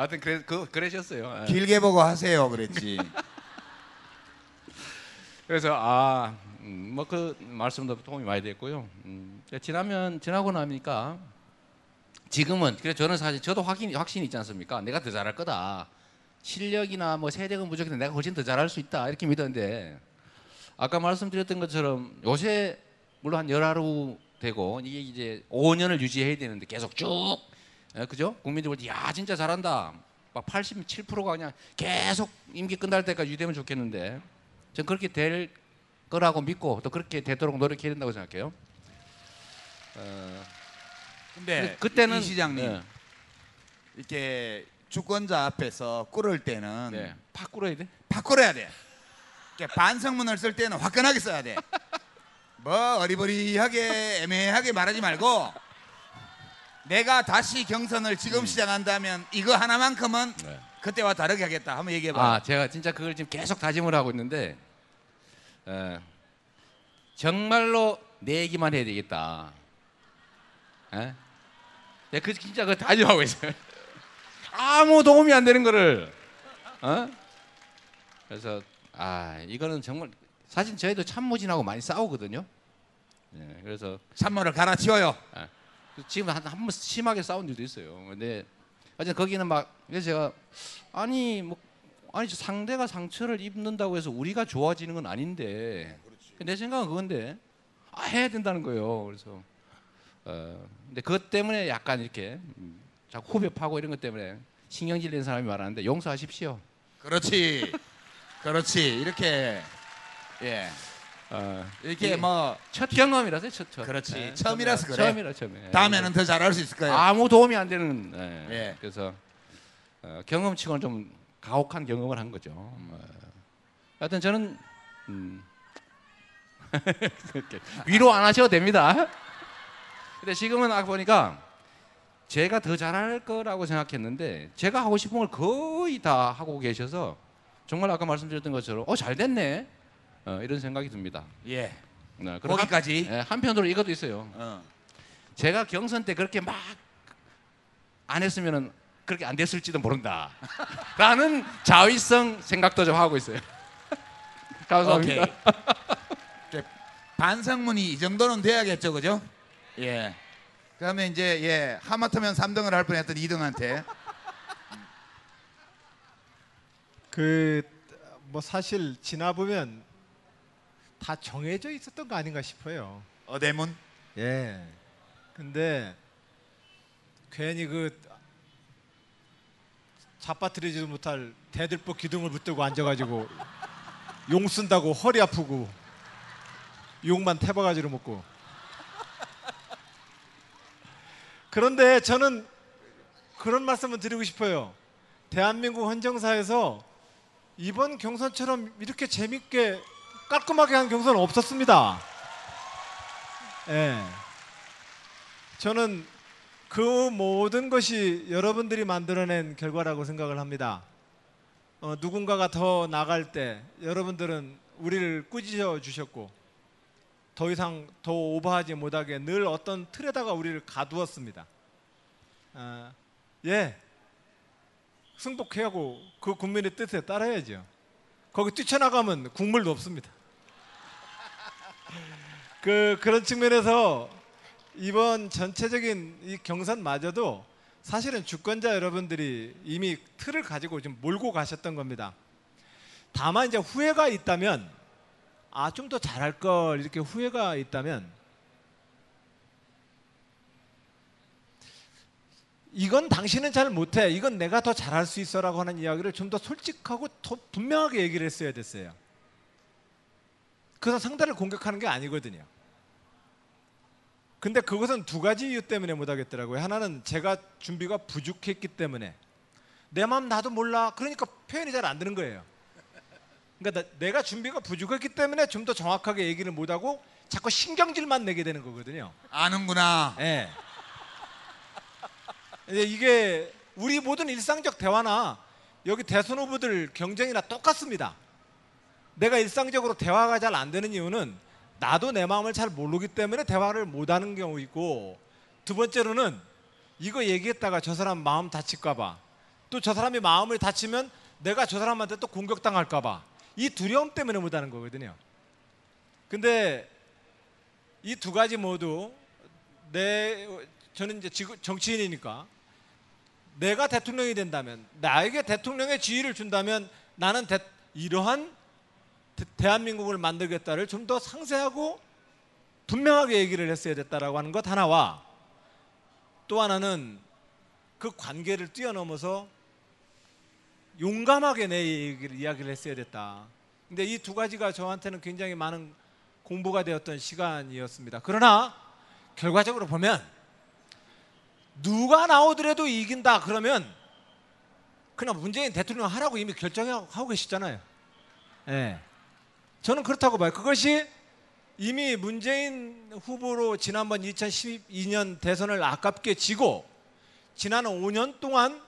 하여튼 그래 그 그러셨어요. 예. 길게 보고 하세요 그랬지. 그래서 아 음, 뭐그 말씀도 도움이 많이 됐고요. 음, 지나면 지나고 나니까 지금은 그래 저는 사실 저도 확인 확신이 있지 않습니까? 내가 더 잘할 거다. 실력이나 뭐 세력은 부족해도 내가 훨씬 더 잘할 수 있다 이렇게 믿었는데 아까 말씀드렸던 것처럼 요새 물론 한 열하루 되고 이게 이제 5년을 유지해야 되는데 계속 쭉 예, 그죠? 국민들 볼야 진짜 잘한다. 막 87%가 그냥 계속 임기 끝날 때까지 유지되면 좋겠는데 전 그렇게 될 거라고 믿고 또 그렇게 되도록 노력해야 된다고 생각해요. 어, 근데 그때는 이 시장님 네, 이렇게 주권자 앞에서 꿇을 때는 네. 팍 꿇어야 돼. 바꾸어야 돼. 이렇게 반성문을 쓸 때는 화끈하게 써야 돼. 뭐 어리버리하게 애매하게 말하지 말고 내가 다시 경선을 지금 시작한다면 이거 하나만큼은 음. 네. 그때와 다르게 하겠다. 한번 얘기해 봐. 아, 제가 진짜 그걸 지금 계속 다짐을 하고 있는데 에, 정말로 내 얘기만 해야 되겠다. 에? 네, 그 진짜 그 다짐하고 있어요. 아무 도움이 안 되는 거를. 어? 그래서 아 이거는 정말 사실 저희도 참모진하고 많이 싸우거든요. 예, 그래서 산모를 갈아치워요. 지금 한 한 번 심하게 싸운 일도 있어요. 근데 어제 거기는 막 그래서 제가 아니 뭐 아니 저 상대가 상처를 입는다고 해서 우리가 좋아지는 건 아닌데 내 생각은 그건데 아 해야 된다는 거예요. 그래서 어 근데 그것 때문에 약간 이렇게 음, 자꾸 후배 파고 이런 것 때문에 신경질 낸 사람이 많았는데 용서하십시오. 그렇지. 그렇지. 이렇게 예. 어, 이게 뭐첫 경험이라서 첫, 첫. 그렇지. 예, 처음이라서 그래. 처음이라 처음에. 다음에는 더 잘할 수 있을 거예요. 아무 도움이 안 되는 예. 예. 그래서 어, 경험치고는 좀 가혹한 경험을 한 거죠. 어. 하여튼 저는 음, 위로 안 하셔도 됩니다. 근데 지금은 아까 보니까 제가 더 잘할 거라고 생각했는데 제가 하고 싶은 걸 거의 다 하고 계셔서 정말 아까 말씀드렸던 것처럼 어 잘 됐네 어, 이런 생각이 듭니다. 예. 네, 그리고 거기까지. 한, 예, 한편으로 이것도 있어요. 어. 제가 경선 때 그렇게 막 안 했으면은 그렇게 안 됐을지도 모른다. 라는 자위성 생각도 좀 하고 있어요. 감사합니다. 반성문이 이 정도는 돼야겠죠, 그죠? 예. 그다음에 이제 예 하마터면 3등을 할 뻔했던 2등한테 그 뭐 사실 지나 보면 다 정해져 있었던 거 아닌가 싶어요. 어대문 예. 근데 괜히 그 잡아뜨리지도 못할 대들보 기둥을 붙들고 앉아가지고 용 쓴다고 허리 아프고 욕만 태바가지로 먹고. 그런데 저는 그런 말씀을 드리고 싶어요. 대한민국 헌정사에서 이번 경선처럼 이렇게 재밌게 깔끔하게 한 경선은 없었습니다. 예. 저는 그 모든 것이 여러분들이 만들어낸 결과라고 생각을 합니다. 어, 누군가가 더 나갈 때 여러분들은 우리를 꾸짖어 주셨고 더 이상 더 오버하지 못하게 늘 어떤 틀에다가 우리를 가두었습니다. 아, 예, 승복해하고 그 국민의 뜻에 따라야죠. 거기 뛰쳐나가면 국물도 없습니다. 그 그런 측면에서 이번 전체적인 이 경선마저도 사실은 주권자 여러분들이 이미 틀을 가지고 좀 몰고 가셨던 겁니다. 다만 이제 후회가 있다면 아 좀 더 잘할 걸 이렇게 후회가 있다면 이건 당신은 잘 못해 이건 내가 더 잘할 수 있어라고 하는 이야기를 좀 더 솔직하고 더 분명하게 얘기를 했어야 됐어요. 그래서 상대를 공격하는 게 아니거든요. 근데 그것은 두 가지 이유 때문에 못 하겠더라고요. 하나는 제가 준비가 부족했기 때문에 내 마음 나도 몰라. 그러니까 표현이 잘 안 되는 거예요. 그러니까 나- 내가 준비가 부족했기 때문에 좀 더 정확하게 얘기를 못 하고 자꾸 신경질만 내게 되는 거거든요. 아는구나. 예. 이제 이게 우리 모든 일상적 대화나 여기 대선 후보들 경쟁이나 똑같습니다. 내가 일상적으로 대화가 잘 안 되는 이유는 나도 내 마음을 잘 모르기 때문에 대화를 못 하는 경우 있고 두 번째로는 이거 얘기했다가 저 사람 마음 다칠까 봐. 또 저 사람이 마음을 다치면 내가 저 사람한테 또 공격당할까 봐. 이 두려움 때문에 못 하는 거거든요. 근데 이 두 가지 모두 내 저는 이제 지구- 정치인이니까 내가 대통령이 된다면 나에게 대통령의 지위를 준다면 나는 대- 이러한 대, 대한민국을 만들겠다를 좀 더 상세하고 분명하게 얘기를 했어야 됐다라고 하는 것 하나와 또 하나는 그 관계를 뛰어넘어서 용감하게 내 얘기를 이야기를 했어야 됐다. 근데 이 두 가지가 저한테는 굉장히 많은 공부가 되었던 시간이었습니다. 그러나 결과적으로 보면 누가 나오더라도 이긴다 그러면 그냥 문재인 대통령 하라고 이미 결정하고 계시잖아요. 예. 저는 그렇다고 봐요. 그것이 이미 문재인 후보로 지난번 2012년 대선을 아깝게 지고 지난 5년 동안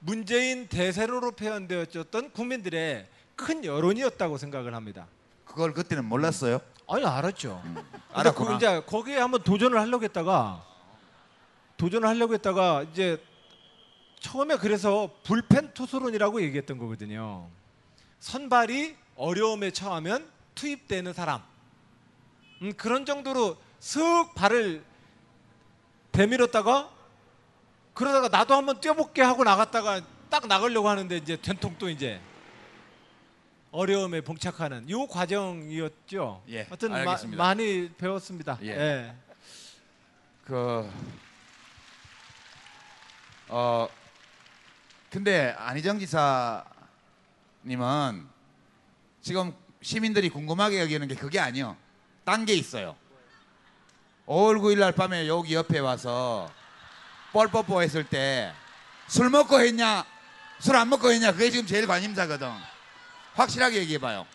문재인 대세로로 표현되었던 국민들의 큰 여론이었다고 생각을 합니다. 그걸 그때는 몰랐어요. 아니 알았죠. 근데 알았구나. 그 이제 거기에 한번 도전을 하려고 했다가 도전을 하려고 했다가 이제 처음에 그래서 불펜 투수론이라고 얘기했던 거거든요. 선발이 어려움에 처하면 투입되는 사람. 음, 그런 정도로 슥 발을 대밀었다가 그러다가 나도 한번 뛰어볼게 하고 나갔다가 딱 나가려고 하는데 이제 된통 또 이제 어려움에 봉착하는 요 과정이었죠. 예, 하여튼 마-. 많이 배웠습니다. 예. 예. 그, 어, 근데 안희정 지사님은 지금 시민들이 궁금하게 여기는 게 그게 아니요. 딴 게 있어요. 5월 9일 날 밤에 여기 옆에 와서 뻘뽀뽀 했을 때 술 먹고 했냐, 술 안 먹고 했냐, 그게 지금 제일 관심사거든. 확실하게 얘기해 봐요.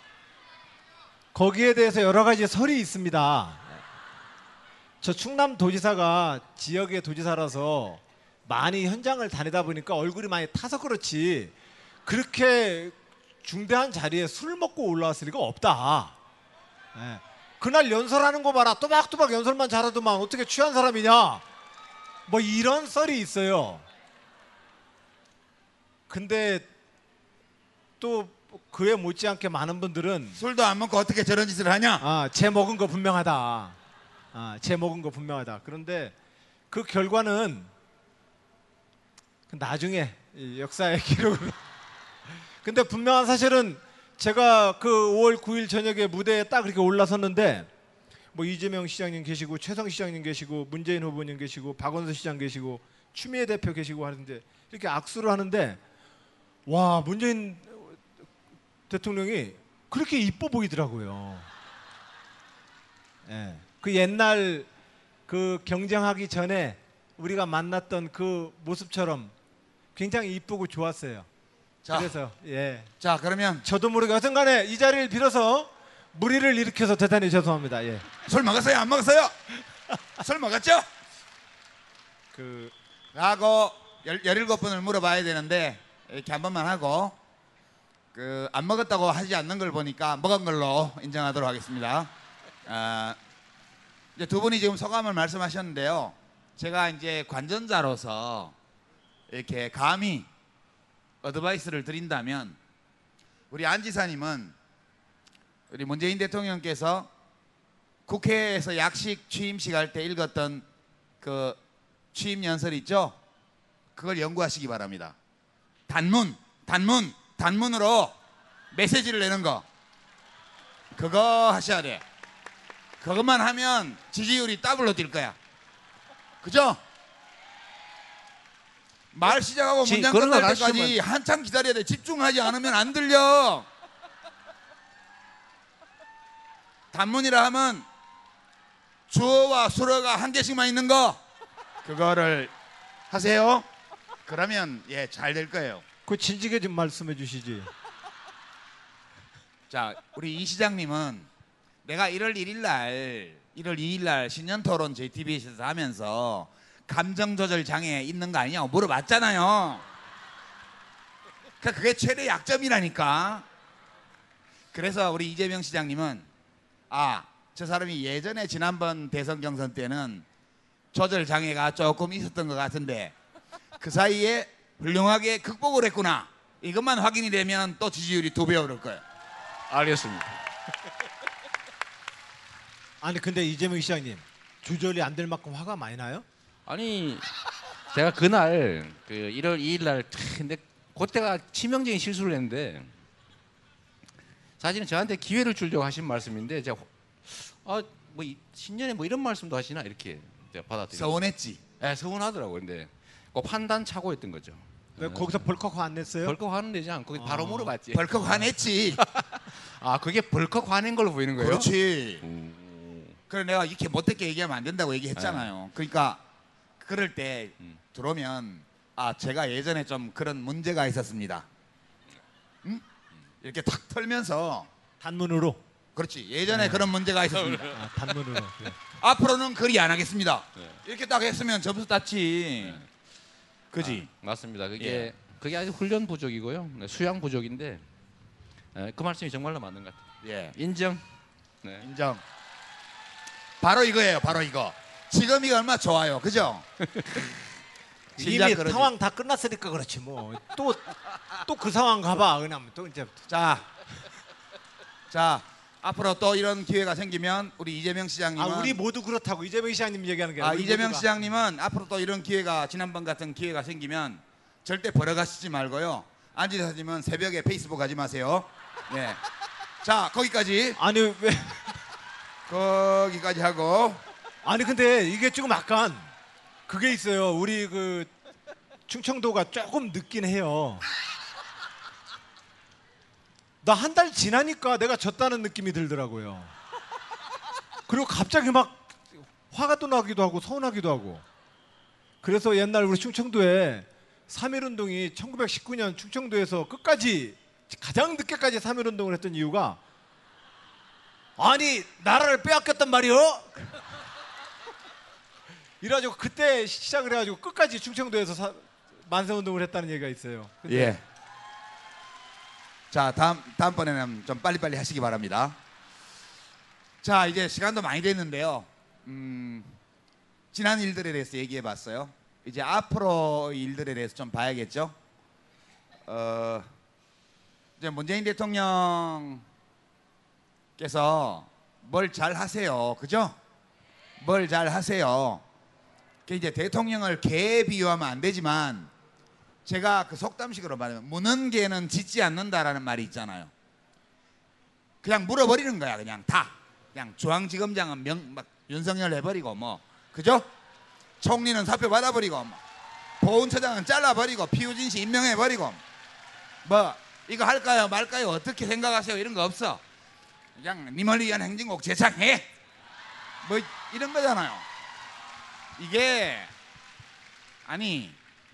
거기에 대해서 여러 가지 설이 있습니다. 저 충남 도지사가 지역의 도지사라서 많이 현장을 다니다 보니까 얼굴이 많이 타서 그렇지 그렇게 중대한 자리에 술 먹고 올라왔을 리가 없다. 예. 그날 연설하는 거 봐라. 또박또박 연설만 잘하더만 어떻게 취한 사람이냐. 뭐 이런 썰이 있어요. 근데 또 그에 못지않게 많은 분들은 술도 안 먹고 어떻게 저런 짓을 하냐? 아, 제 먹은 거 분명하다. 아, 제 먹은 거 분명하다. 그런데 그 결과는 그 나중에 이 역사의 기록으로. 근데 분명한 사실은 제가 그 5월 9일 저녁에 무대에 딱 이렇게 올라섰는데 뭐 이재명 시장님 계시고 최성 시장님 계시고 문재인 후보님 계시고 박원순 시장 계시고 추미애 대표 계시고 하는데 이렇게 악수를 하는데 와 문재인 대통령이 그렇게 이뻐 보이더라고요. 예. 그 옛날 그 경쟁하기 전에 우리가 만났던 그 모습처럼 굉장히 이쁘고 좋았어요. 자, 그래서 예. 자 그러면 저도 모르게 어떤간에 이 자리를 빌어서 무리를 일으켜서 대단히 죄송합니다. 예. 술 먹었어요? 안 먹었어요? 술 먹었죠? 그 하고 열, 17번을 물어봐야 되는데 이렇게 한 번만 하고 그 안 먹었다고 하지 않는 걸 보니까 먹은 걸로 인정하도록 하겠습니다. 아, 이제 두 분이 지금 소감을 말씀하셨는데요. 제가 이제 관전자로서 이렇게 감히 어드바이스를 드린다면 우리 안 지사님은 우리 문재인 대통령께서 국회에서 약식 취임식 할 때 읽었던 그 취임 연설 있죠? 그걸 연구하시기 바랍니다. 단문, 단문, 단문으로 메시지를 내는 거. 그거 하셔야 돼. 그것만 하면 지지율이 더블로 뛸 거야. 그죠? 말 시작하고 지- 문장 그런 거 끝날 때까지 가르치면- 한참 기다려야 돼. 집중하지 않으면 안 들려. 단문이라 하면 주어와 수어가 한 개씩만 있는 거 그거를 하세요. 그러면 예 잘 될 거예요. 그 진지하게 좀 말씀해 주시지. 자 우리 이 시장님은 내가 1월 1일 날 1월 2일 날 신년 토론 JTBC에서 하면서 감정 조절 장애 있는 거 아니냐고 물어봤잖아요. 그러니까 그게 최대 약점이라니까. 그래서 우리 이재명 시장님은 아 저 사람이 예전에 지난번 대선 경선 때는 조절 장애가 조금 있었던 것 같은데 그 사이에 훌륭하게 극복을 했구나. 이것만 확인이 되면 또 지지율이 두 배 오를 거예요. 알겠습니다. 아니 근데 이재명 시장님 조절이 안 될 만큼 화가 많이 나요? 아니 제가 그날 그 1월 2일 날 탁, 근데 그때가 치명적인 실수를 했는데 사실은 저한테 기회를 주려고 하신 말씀인데 제가 아뭐 신년에 뭐 이런 말씀도 하시나 이렇게 제가 받아들여. 서운했지. 네, 서운하더라고요. 근데 그 판단 착오였던 거죠. 왜 거기서 벌컥 화 안 냈어요? 벌컥 화는 되지 않고 바로 아. 물어봤지. 벌컥 화냈지. 아 그게 벌컥 화낸 걸로 보이는 거예요? 그렇지. 음. 그래 내가 이렇게 못되게 얘기하면 안 된다고 얘기했잖아요. 그러니까 그럴 때 음. 들어오면 아 제가 예전에 좀 그런 문제가 있었습니다. 응? 이렇게 탁 털면서 단문으로. 그렇지 예전에 그런 문제가 있었습니다. 아, 단문으로. 예. 앞으로는 그리 안 하겠습니다. 네. 이렇게 딱 했으면 점수 땄지. 그지? 아, 맞습니다. 그게 예. 그게 아직 훈련 부족이고요. 네, 수양 부족인데 에, 그 말씀이 정말로 맞는 것 같아요. 예. 인정. 네. 인정. 바로 이거예요. 바로 이거. 지금 이거 얼마 나 좋아요. 그죠? 이미 그러지. 상황 다 끝났으니까 그렇지 뭐. 또 또 그 상황 가봐. 그냥 또 이제 자, 자 앞으로 또 이런 기회가 생기면 우리 이재명 시장님은 아 우리 모두 그렇다고 이재명 시장님 얘기하는 게 아, 아니라 우리 이재명 모두가. 시장님은 앞으로 또 이런 기회가 지난번 같은 기회가 생기면 절대 벌어가시지 말고요. 안지사님은 새벽에 페이스북 하지 마세요. 네. 자 거기까지 아니 왜 거기까지 하고 아니 근데 이게 조금 약간 그게 있어요. 우리 그 충청도가 조금 늦긴 해요. 나 한 달 지나니까 내가 졌다는 느낌이 들더라고요. 그리고 갑자기 막 화가 또 나기도 하고 서운하기도 하고. 그래서 옛날 우리 충청도에 3.1 운동이 1919년 충청도에서 끝까지 가장 늦게까지 3.1 운동을 했던 이유가 아니 나라를 빼앗겼단 말이요. 이래가지고 그때 시작을 해가지고 끝까지 충청도에서 사- 만세 운동을 했다는 얘기가 있어요. 근데 예. 자 다음 다음번에는 좀 빨리빨리 하시기 바랍니다. 자 이제 시간도 많이 됐는데요. 음, 지난 일들에 대해서 얘기해봤어요. 이제 앞으로 일들에 대해서 좀 봐야겠죠. 어, 이제 문재인 대통령께서 뭘 잘 하세요, 그죠? 뭘 잘 하세요. 그 이제 대통령을 개에 비유하면 안 되지만 제가 그 속담식으로 말하면 무는 개는 짖지 않는다라는 말이 있잖아요. 그냥 물어버리는 거야, 그냥 다. 그냥 중앙지검장은 명, 막 윤석열 해버리고 뭐, 그죠? 총리는 사표 받아버리고 뭐, 보훈처장은 잘라버리고 피우진 씨 임명해버리고 뭐 이거 할까요, 말까요, 어떻게 생각하세요? 이런 거 없어. 그냥 님을 위한 행진곡 제창해. 뭐 이런 거잖아요. 이게 아니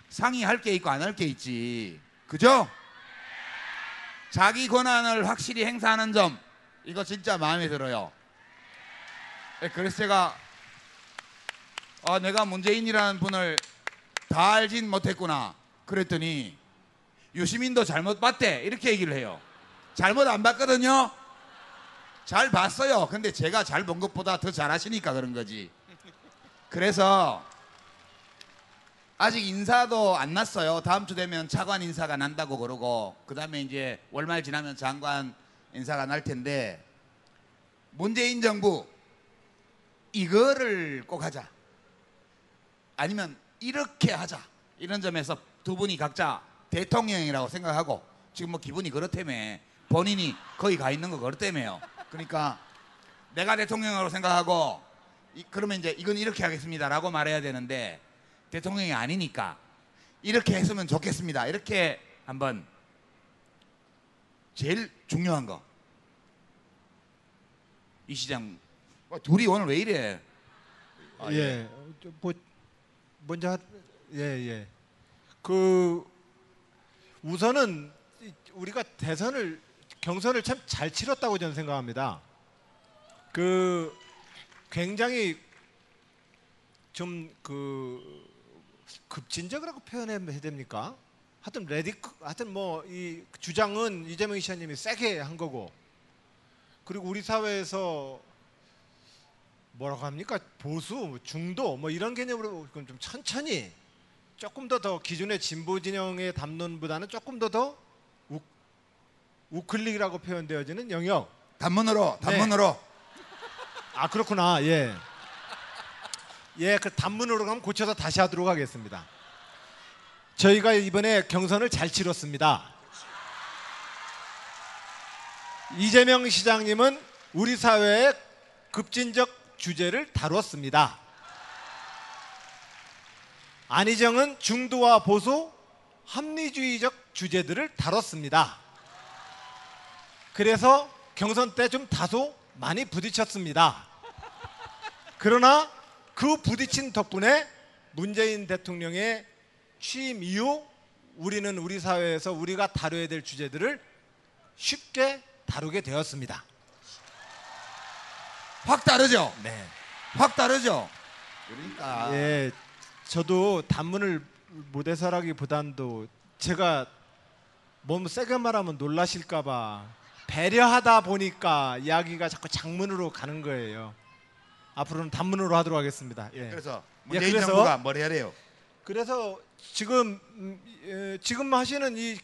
상의할 게 있고 안 할 게 있지. 그죠? 자기 권한을 확실히 행사하는 점 이거 진짜 마음에 들어요. 예, 그래서 제가 아, 내가 문재인이라는 분을 다 알진 못했구나. 그랬더니 유시민도 잘못 봤대. 이렇게 얘기를 해요. 잘못 안 봤거든요. 잘 봤어요. 근데 제가 잘 본 것보다 더 잘하시니까 그런 거지. 그래서 아직 인사도 안 났어요. 다음 주 되면 차관 인사가 난다고 그러고 그다음에 이제 월말 지나면 장관 인사가 날 텐데 문재인 정부 이거를 꼭 하자. 아니면 이렇게 하자. 이런 점에서 두 분이 각자 대통령이라고 생각하고 지금 뭐 기분이 그렇다며 본인이 거기 가 있는 거 그렇다며요. 그러니까 내가 대통령으로 생각하고 이- 그러면 이제 이건 이렇게 하겠습니다라고 말해야 되는데 대통령이 아니니까 이렇게 했으면 좋겠습니다. 이렇게 한번 제일 중요한 거. 이 시장 어, 둘이 오늘 왜 이래? 아, 예. 어, 저뭐 먼저 하, 예, 예. 그 우선은 이- 우리가 대선을 경선을 참 잘 치렀다고 저는 생각합니다. 그 굉장히 좀 그 급진적이라고 표현해야 됩니까? 하여튼 레디 하여튼 뭐 이 주장은 이재명 시장님이 세게 한 거고 그리고 우리 사회에서 뭐라고 합니까 보수 중도 뭐 이런 개념으로 좀 천천히 조금 더 더 기존의 진보 진영의 담론보다는 조금 더더 우클릭이라고 표현되어지는 영역 단문으로 네. 단문으로 아 그렇구나. 예. 예, 그 단문으로 가면 고쳐서 다시 하도록 하겠습니다. 저희가 이번에 경선을 잘 치렀습니다. 이재명 시장님은 우리 사회의 급진적 주제를 다뤘습니다. 안희정은 중도와 보수, 합리주의적 주제들을 다뤘습니다. 그래서 경선 때 좀 다소 많이 부딪혔습니다. 그러나 그 부딪힌 덕분에 문재인 대통령의 취임 이후 우리는 우리 사회에서 우리가 다뤄야 될 주제들을 쉽게 다루게 되었습니다. 확 다르죠? 네. 확 다르죠? 그러니까 예, 저도 단문을 못 해설하기보단도 제가 너무 세게 말하면 놀라실까봐 배려하다 보니까 이야기가 자꾸 장문으로 가는 거예요. 앞으로는 단문으로 하도록 하겠습니다. 예. 그래서 예, 문재인 그래서- 정부가 뭘 해야 돼요? 그래서 지금 음, 예, 지금 하시는 이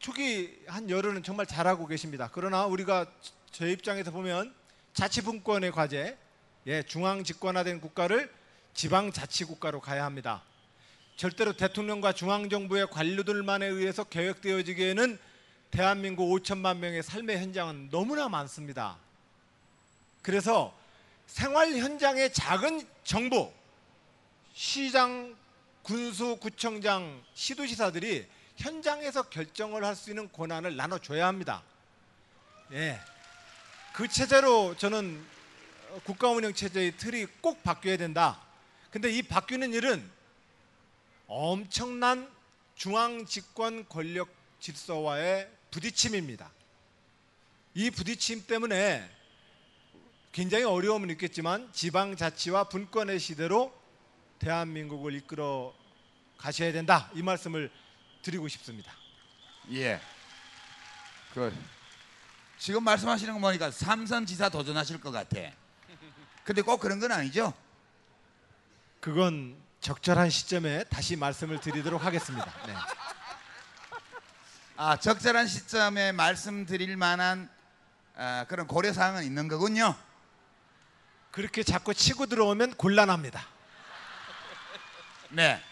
초기 한 열흘은 정말 잘하고 계십니다. 그러나 우리가 저 입장에서 보면 자치분권의 과제, 예, 중앙 집권화된 국가를 지방 자치 국가로 가야 합니다. 절대로 대통령과 중앙 정부의 관료들만에 의해서 계획되어지기에는 대한민국 5천만 명의 삶의 현장은 너무나 많습니다. 그래서 생활 현장의 작은 정보, 시장, 군수, 구청장, 시도지사들이 현장에서 결정을 할 수 있는 권한을 나눠줘야 합니다. 예. 그 체제로 저는 어, 국가운영 체제의 틀이 꼭 바뀌어야 된다. 근데 이 바뀌는 일은 엄청난 중앙 집권 권력 질서와의 부딪힘입니다. 이 부딪힘 때문에 굉장히 어려움은 있겠지만 지방자치와 분권의 시대로 대한민국을 이끌어 가셔야 된다 이 말씀을 드리고 싶습니다. 예. 그 지금 말씀하시는 거 보니까 삼선 지사 도전하실 것 같아. 근데 꼭 그런 건 아니죠? 그건 적절한 시점에 다시 말씀을 드리도록 하겠습니다. 네. 아 적절한 시점에 말씀드릴 만한 아, 그런 고려 사항은 있는 거군요. 그렇게 자꾸 치고 들어오면 곤란합니다. 네.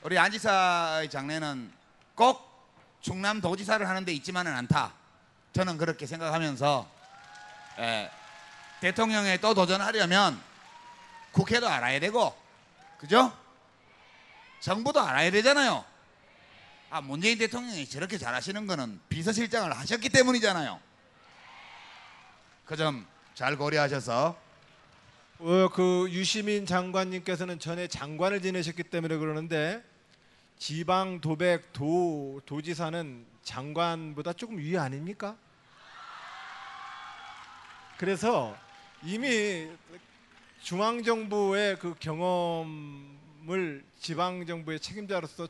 우리 안 지사의 장래는 꼭 충남 도지사를 하는 데 있지만은 않다. 저는 그렇게 생각하면서 예, 대통령에 또 도전하려면 국회도 알아야 되고 그죠? 정부도 알아야 되잖아요. 아 문재인 대통령이 저렇게 잘하시는 거는 비서실장을 하셨기 때문이잖아요. 그 점 잘 고려하셔서 어, 그 유시민 장관님께서는 전에 장관을 지내셨기 때문에 그러는데 지방 도백 도 도지사는 장관보다 조금 위 아닙니까? 그래서 이미 중앙 정부의 그 경험을 지방 정부의 책임자로서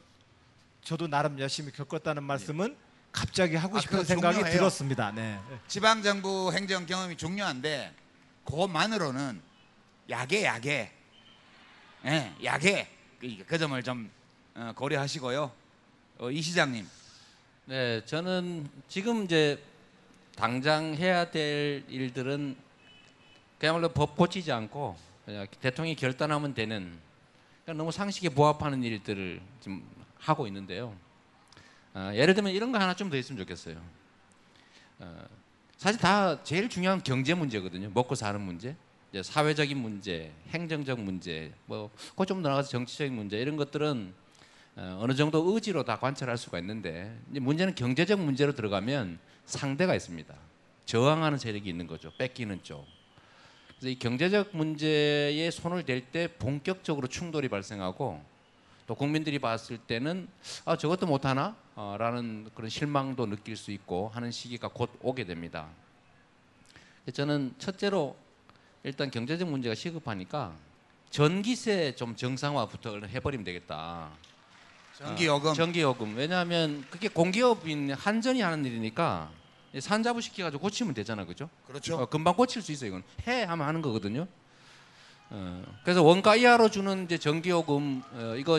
저도 나름 열심히 겪었다는 말씀은 갑자기 하고 아, 싶은 그거 생각이 중요해요. 들었습니다. 네. 지방 정부 행정 경험이 중요한데 그것만으로는 약해 약해 예 약해 그, 그 점을 좀 어, 고려하시고요 어, 이 시장님 네, 저는 지금 이제 당장 해야 될 일들은 그야말로 법 고치지 않고 그냥 대통령이 결단하면 되는 그러니까 너무 상식에 부합하는 일들을 지금 하고 있는데요. 아, 예를 들면 이런 거 하나 좀 더 있으면 좋겠어요. 어, 사실 다 제일 중요한 경제 문제거든요. 먹고 사는 문제, 사회적인 문제, 행정적 문제, 뭐그좀 나가서 정치적인 문제 이런 것들은 어, 어느 정도 의지로 다 관찰할 수가 있는데 문제는 경제적 문제로 들어가면 상대가 있습니다. 저항하는 세력이 있는 거죠. 뺏기는 쪽. 그래서 이 경제적 문제에 손을 댈 때 본격적으로 충돌이 발생하고 또 국민들이 봤을 때는 아 저것도 못하나? 어, 라는 그런 실망도 느낄 수 있고 하는 시기가 곧 오게 됩니다. 저는 첫째로 일단 경제적 문제가 시급하니까 전기세 좀 정상화부터 해버리면 되겠다. 전기요금 어, 전기요금. 왜냐하면 그게 공기업인 한전이 하는 일이니까 산자부 시켜가지고 고치면 되잖아, 그죠? 그렇죠 어, 금방 고칠 수 있어 이건 해 하면 하는 거거든요. 어, 그래서 원가 이하로 주는 이제 전기요금 어, 이거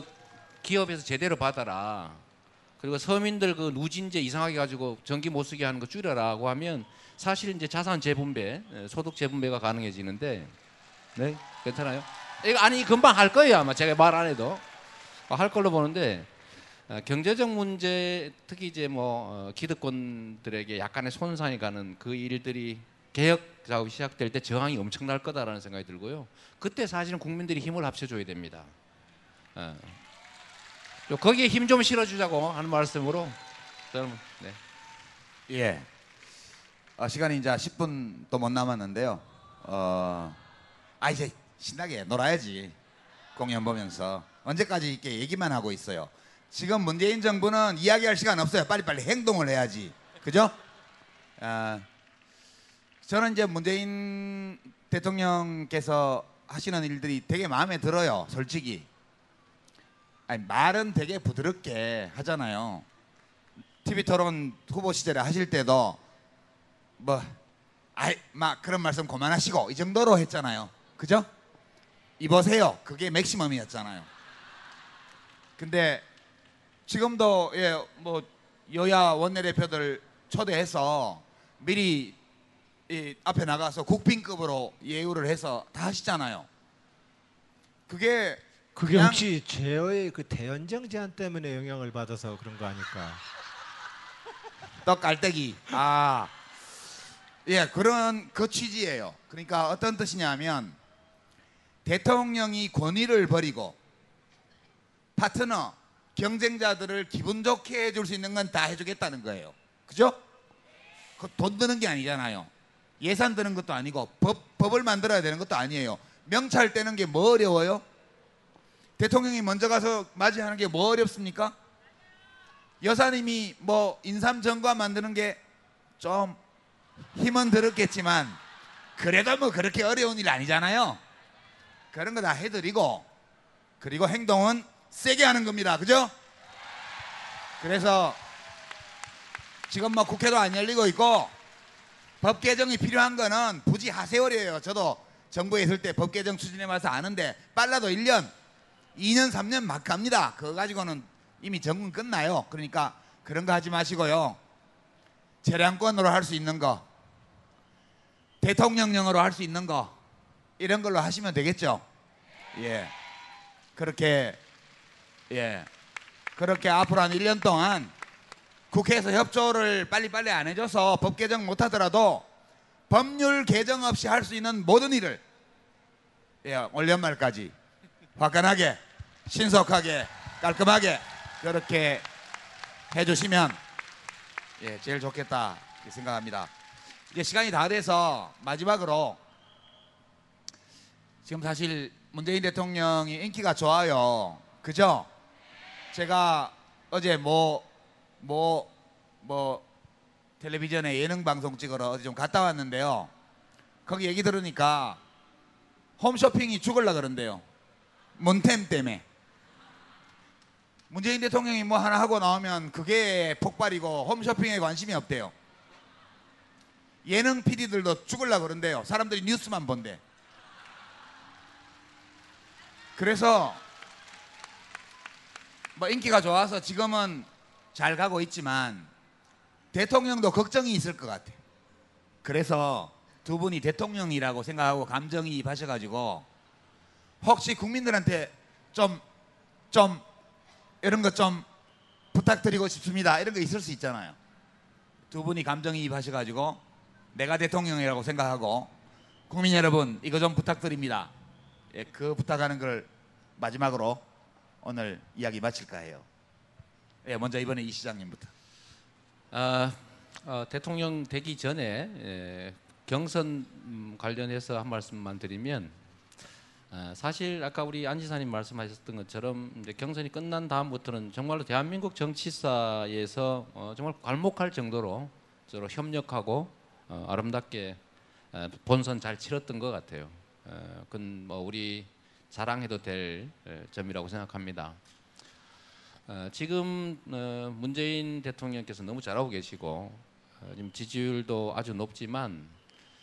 기업에서 제대로 받아라. 그리고 서민들 그 누진제 이상하게 가지고 전기 못 쓰게 하는 거 줄여라고 하면 사실 이제 자산 재분배, 에, 소득 재분배가 가능해지는데 네 괜찮아요? 이거 아니 금방 할 거예요 아마 제가 말 안 해도 어, 할 걸로 보는데 어, 경제적 문제 특히 이제 뭐 어, 기득권들에게 약간의 손상이 가는 그 일들이 개혁 작업이 시작될 때 저항이 엄청날 거다라는 생각이 들고요. 그때 사실은 국민들이 힘을 합쳐줘야 됩니다. 어. 요 거기에 힘 좀 실어주자고 하는 말씀으로 저는 네. 예. 어, 시간이 이제 10분도 못 남았는데요. 어, 아 이제 신나게 놀아야지. 공연 보면서 언제까지 이렇게 얘기만 하고 있어요. 지금 문재인 정부는 이야기할 시간 없어요. 빨리빨리 행동을 해야지. 그죠? 아, 저는 이제 문재인 대통령께서 하시는 일들이 되게 마음에 들어요. 솔직히. 아니 말은 되게 부드럽게 하잖아요. TV 토론 후보 시절에 하실 때도 뭐 아이 막 그런 말씀 그만하시고 이 정도로 했잖아요. 그죠? 이보세요. 그게 맥시멈이었잖아요. 근데 지금도 예 뭐 여야 원내대표들 초대해서 미리 이 앞에 나가서 국빈급으로 예우를 해서 다 하시잖아요. 그게 그게 그냥- 혹시 제어의 그 대연정 제한 때문에 영향을 받아서 그런 거 아닐까? 떡 깔때기. 아, 예, 그런 그 취지예요. 그러니까 어떤 뜻이냐면 대통령이 권위를 버리고 파트너, 경쟁자들을 기분 좋게 해줄 수 있는 건 다 해주겠다는 거예요. 그죠? 그돈 드는 게 아니잖아요. 예산 드는 것도 아니고 법, 법을 만들어야 되는 것도 아니에요. 명찰 떼는 게 뭐 어려워요? 대통령이 먼저 가서 맞이하는 게 뭐 어렵습니까? 여사님이 뭐 인삼 전과 만드는 게 좀 힘은 들었겠지만 그래도 뭐 그렇게 어려운 일 아니잖아요. 그런 거 다 해드리고 그리고 행동은 세게 하는 겁니다. 그죠? 그래서 지금 뭐 국회도 안 열리고 있고 법 개정이 필요한 거는 부지 하세월이에요. 저도 정부에 있을 때 법 개정 추진해 봐서 아는데 빨라도 1년, 2년, 3년 막 갑니다. 그거 가지고는 이미 정권 끝나요. 그러니까 그런 거 하지 마시고요. 재량권으로 할 수 있는 거, 대통령령으로 할 수 있는 거 이런 걸로 하시면 되겠죠. 예. 그렇게 예. 그렇게 앞으로 한 1년 동안 국회에서 협조를 빨리빨리 안 해줘서 법 개정 못 하더라도 법률 개정 없이 할 수 있는 모든 일을 예, 올 연말까지 화끈하게 신속하게 깔끔하게 그렇게 해주시면 예, 제일 좋겠다 생각합니다. 이제 시간이 다 돼서 마지막으로 지금 사실 문재인 대통령이 인기가 좋아요. 그죠? 제가 어제 뭐 뭐 뭐 텔레비전에 예능 방송 찍으러 어디 좀 갔다 왔는데요. 거기 얘기 들으니까 홈쇼핑이 죽을라 그런대요. 문템 때문에. 문재인 대통령이 뭐 하나 하고 나오면 그게 폭발이고 홈쇼핑에 관심이 없대요. 예능 PD들도 죽을라 그런대요. 사람들이 뉴스만 본대. 그래서 뭐 인기가 좋아서 지금은 잘 가고 있지만 대통령도 걱정이 있을 것 같아. 그래서 두 분이 대통령이라고 생각하고 감정이입하셔가지고 혹시 국민들한테 좀 좀 이런 것 좀 부탁드리고 싶습니다. 이런 거 있을 수 있잖아요. 두 분이 감정이입하셔가지고 내가 대통령이라고 생각하고 국민 여러분 이거 좀 부탁드립니다. 예, 그 부탁하는 걸 마지막으로 오늘 이야기 마칠까 해요. 예, 먼저 이번에 이 시장님부터. 아, 어, 대통령 되기 전에 에, 경선 음, 관련해서 한 말씀만 드리면 아, 사실 아까 우리 안 지사님 말씀하셨던 것처럼 이제 경선이 끝난 다음부터는 정말로 대한민국 정치사에서 어, 정말 괄목할 정도로 서로 협력하고 어, 아름답게 어, 본선 잘 치렀던 것 같아요. 어, 그건 뭐 우리 자랑해도 될 에, 점이라고 생각합니다. 어, 지금 어, 문재인 대통령께서 너무 잘하고 계시고 어, 지금 지지율도 아주 높지만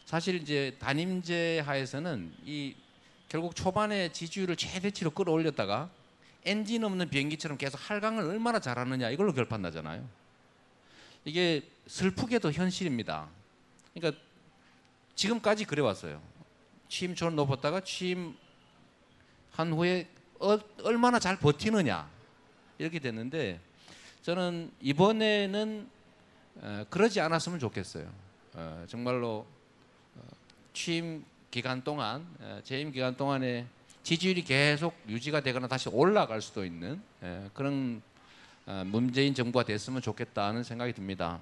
사실 이제 단임제 하에서는 이 결국 초반에 지지율을 최대치로 끌어올렸다가 엔진 없는 비행기처럼 계속 할강을 얼마나 잘하느냐 이걸로 결판나잖아요. 이게 슬프게도 현실입니다. 그러니까 지금까지 그래 왔어요. 취임 초는 높았다가 취임 한 후에 어, 얼마나 잘 버티느냐 이렇게 됐는데 저는 이번에는 어, 그러지 않았으면 좋겠어요. 어, 정말로 어, 취임 기간 동안 어, 재임 기간 동안에 지지율이 계속 유지가 되거나 다시 올라갈 수도 있는 예, 그런 어, 문재인 정부가 됐으면 좋겠다는 생각이 듭니다.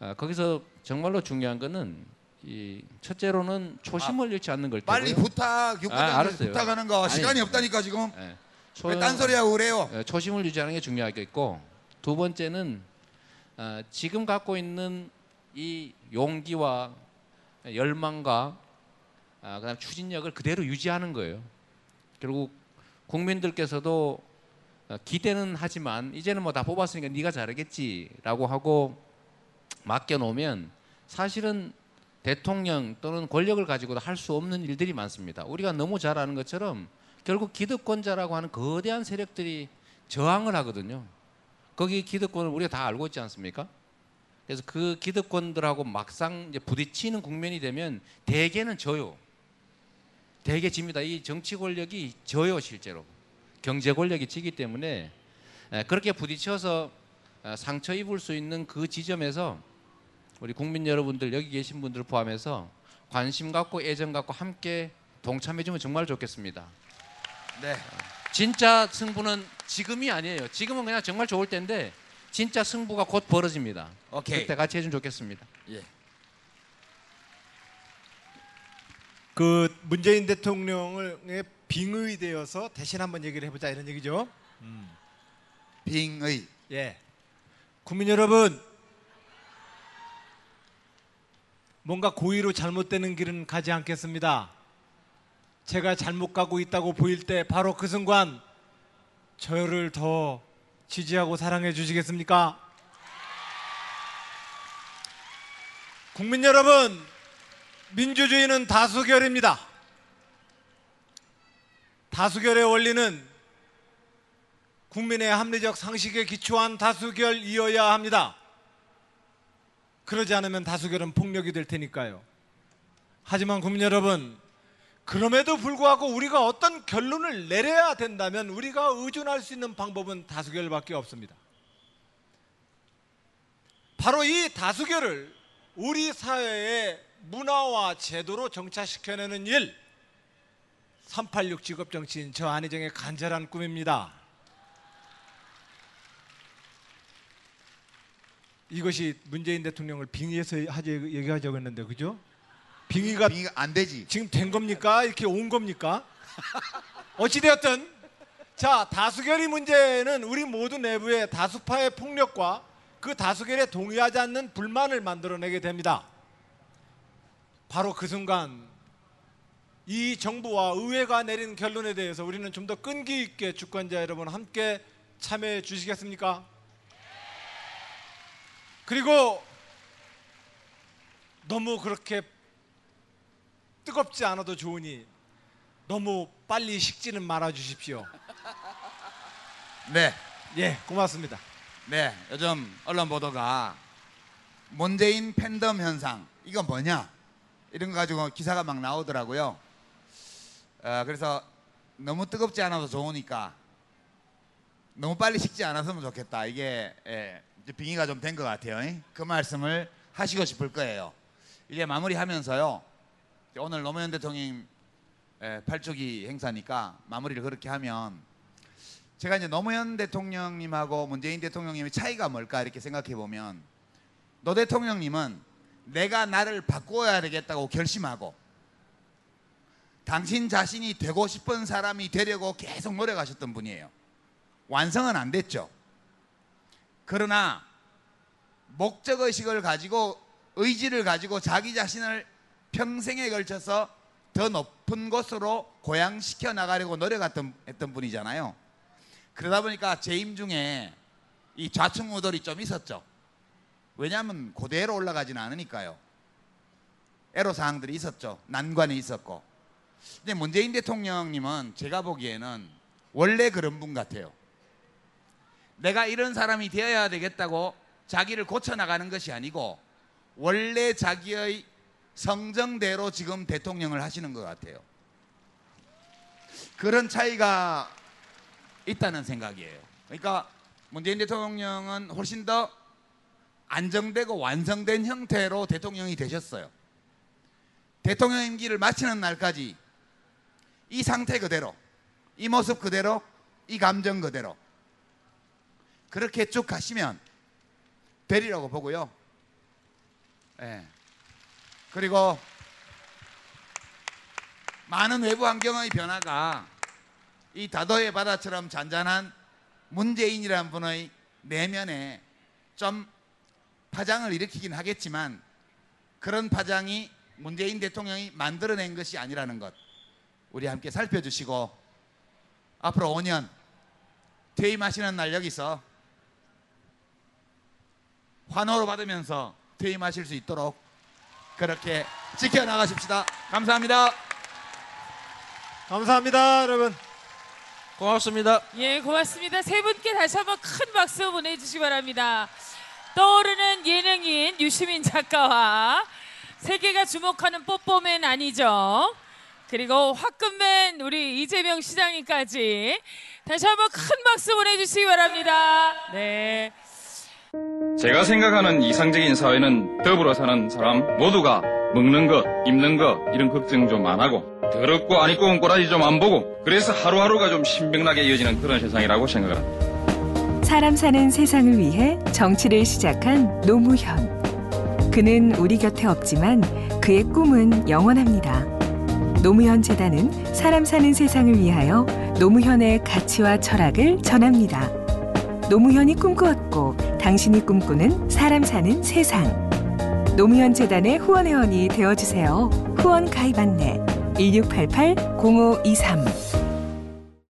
어, 거기서 정말로 중요한 거는 이 첫째로는 초심을 잃지 않는 걸 빨리. 부탁 아, 육과장님 알았어요. 부탁하는 거 아니, 시간이 없다니까 지금 예, 왜 딴소리하고 그래요? 어, 초심을 유지하는 게 중요하겠고 두 번째는 어, 지금 갖고 있는 이 용기와 열망과 아, 그다음 추진력을 그대로 유지하는 거예요. 결국 국민들께서도 어, 기대는 하지만 이제는 뭐 다 뽑았으니까 네가 잘하겠지라고 하고 맡겨놓으면 사실은 대통령 또는 권력을 가지고도 할 수 없는 일들이 많습니다. 우리가 너무 잘 아는 것처럼 결국 기득권자라고 하는 거대한 세력들이 저항을 하거든요. 거기 기득권을 우리가 다 알고 있지 않습니까? 그래서 그 기득권들하고 막상 이제 부딪히는 국면이 되면 대개는 져요. 대개 집니다. 이 정치 권력이 져요 실제로. 경제 권력이 지기 때문에 에, 그렇게 부딪혀서 어, 상처 입을 수 있는 그 지점에서 우리 국민 여러분들 여기 계신 분들 포함해서 관심 갖고 애정 갖고 함께 동참해 주면 정말 좋겠습니다. 네. 진짜 승부는 지금이 아니에요. 지금은 그냥 정말 좋을 때인데 진짜 승부가 곧 벌어집니다. 오케이. 그때 같이 해주면 좋겠습니다. 예. 그 문재인 대통령의 빙의되어서 대신 한번 얘기를 해보자 이런 얘기죠. 빙의. 예. 국민 여러분, 뭔가 고의로 잘못되는 길은 가지 않겠습니다. 제가 잘못 가고 있다고 보일 때 바로 그 순간 저를 더 지지하고 사랑해 주시겠습니까? 국민 여러분, 민주주의는 다수결입니다. 다수결의 원리는 국민의 합리적 상식에 기초한 다수결이어야 합니다. 그러지 않으면 다수결은 폭력이 될 테니까요. 하지만 국민 여러분, 그럼에도 불구하고 우리가 어떤 결론을 내려야 된다면 우리가 의존할 수 있는 방법은 다수결밖에 없습니다. 바로 이 다수결을 우리 사회의 문화와 제도로 정착시켜내는 일, 386 직업 정치인 저 안희정의 간절한 꿈입니다. 이것이 문재인 대통령을 빙의해서 하자 얘기하자고 했는데 그죠? 빙의가 빙의가 안 되지. 지금 된 겁니까? 이렇게 온 겁니까? 어찌 되었든 자 다수결의 문제는 우리 모두 내부의 다수파의 폭력과 그 다수결에 동의하지 않는 불만을 만들어내게 됩니다. 바로 그 순간 이 정부와 의회가 내린 결론에 대해서 우리는 좀 더 끈기 있게 주권자 여러분 함께 참여해 주시겠습니까? 그리고 너무 그렇게 뜨겁지 않아도 좋으니 너무 빨리 식지는 말아 주십시오. 네. 예, 고맙습니다. 네. 요즘 언론 보도가 문재인 팬덤 현상 이거 뭐냐 이런 거 가지고 기사가 막 나오더라고요. 어, 그래서 너무 뜨겁지 않아도 좋으니까 너무 빨리 식지 않았으면 좋겠다. 이게 예, 빙의가 좀 된 것 같아요. 잉? 그 말씀을 하시고 싶을 거예요. 이제 마무리하면서요. 오늘 노무현 대통령 예, 8주기 행사니까 마무리를 그렇게 하면 제가 이제 노무현 대통령님하고 문재인 대통령님의 차이가 뭘까 이렇게 생각해 보면 노 대통령님은 내가 나를 바꿔야 되겠다고 결심하고 당신 자신이 되고 싶은 사람이 되려고 계속 노력하셨던 분이에요. 완성은 안 됐죠. 그러나 목적 의식을 가지고 의지를 가지고 자기 자신을 평생에 걸쳐서 더 높은 곳으로 고양시켜 나가려고 노력했던 했던 분이잖아요. 그러다 보니까 재임 중에 이 좌충우돌이 좀 있었죠. 왜냐하면 그대로 올라가지는 않으니까요. 애로 사항들이 있었죠. 난관이 있었고. 근데 문재인 대통령님은 제가 보기에는 원래 그런 분 같아요. 내가 이런 사람이 되어야 되겠다고 자기를 고쳐 나가는 것이 아니고 원래 자기의 성정대로 지금 대통령을 하시는 것 같아요. 그런 차이가 있다는 생각이에요. 그러니까 문재인 대통령은 훨씬 더 안정되고 완성된 형태로 대통령이 되셨어요. 대통령 임기를 마치는 날까지 이 상태 그대로, 이 모습 그대로, 이 감정 그대로 그렇게 쭉 가시면 되리라고 보고요. 예. 그리고 많은 외부 환경의 변화가 이 다도의 바다처럼 잔잔한 문재인이라는 분의 내면에 좀 파장을 일으키긴 하겠지만 그런 파장이 문재인 대통령이 만들어낸 것이 아니라는 것 우리 함께 살펴주시고 앞으로 5년 퇴임하시는 날 여기서 환호를 받으면서 퇴임하실 수 있도록 그렇게 지켜나가십시다. 감사합니다. 감사합니다, 여러분. 고맙습니다. 예, 고맙습니다. 세 분께 다시 한번 큰 박수 보내주시기 바랍니다. 떠오르는 예능인 유시민 작가와 세계가 주목하는 뽀뽀맨 아니죠. 그리고 화끈맨 우리 이재명 시장님까지 다시 한번 큰 박수 보내주시기 바랍니다. 네. 제가 생각하는 이상적인 사회는 더불어 사는 사람 모두가 먹는 것, 입는 것 이런 걱정 좀 안 하고 더럽고 안 입고 온 꼬라지 좀 안 보고 그래서 하루하루가 좀 신명나게 이어지는 그런 세상이라고 생각을 합니다. 사람 사는 세상을 위해 정치를 시작한 노무현. 그는 우리 곁에 없지만 그의 꿈은 영원합니다. 노무현 재단은 사람 사는 세상을 위하여 노무현의 가치와 철학을 전합니다. 노무현이 꿈꾸었고 당신이 꿈꾸는 사람 사는 세상. 노무현 재단의 후원 회원이 되어 주세요. 후원 가입 안내 1688 0523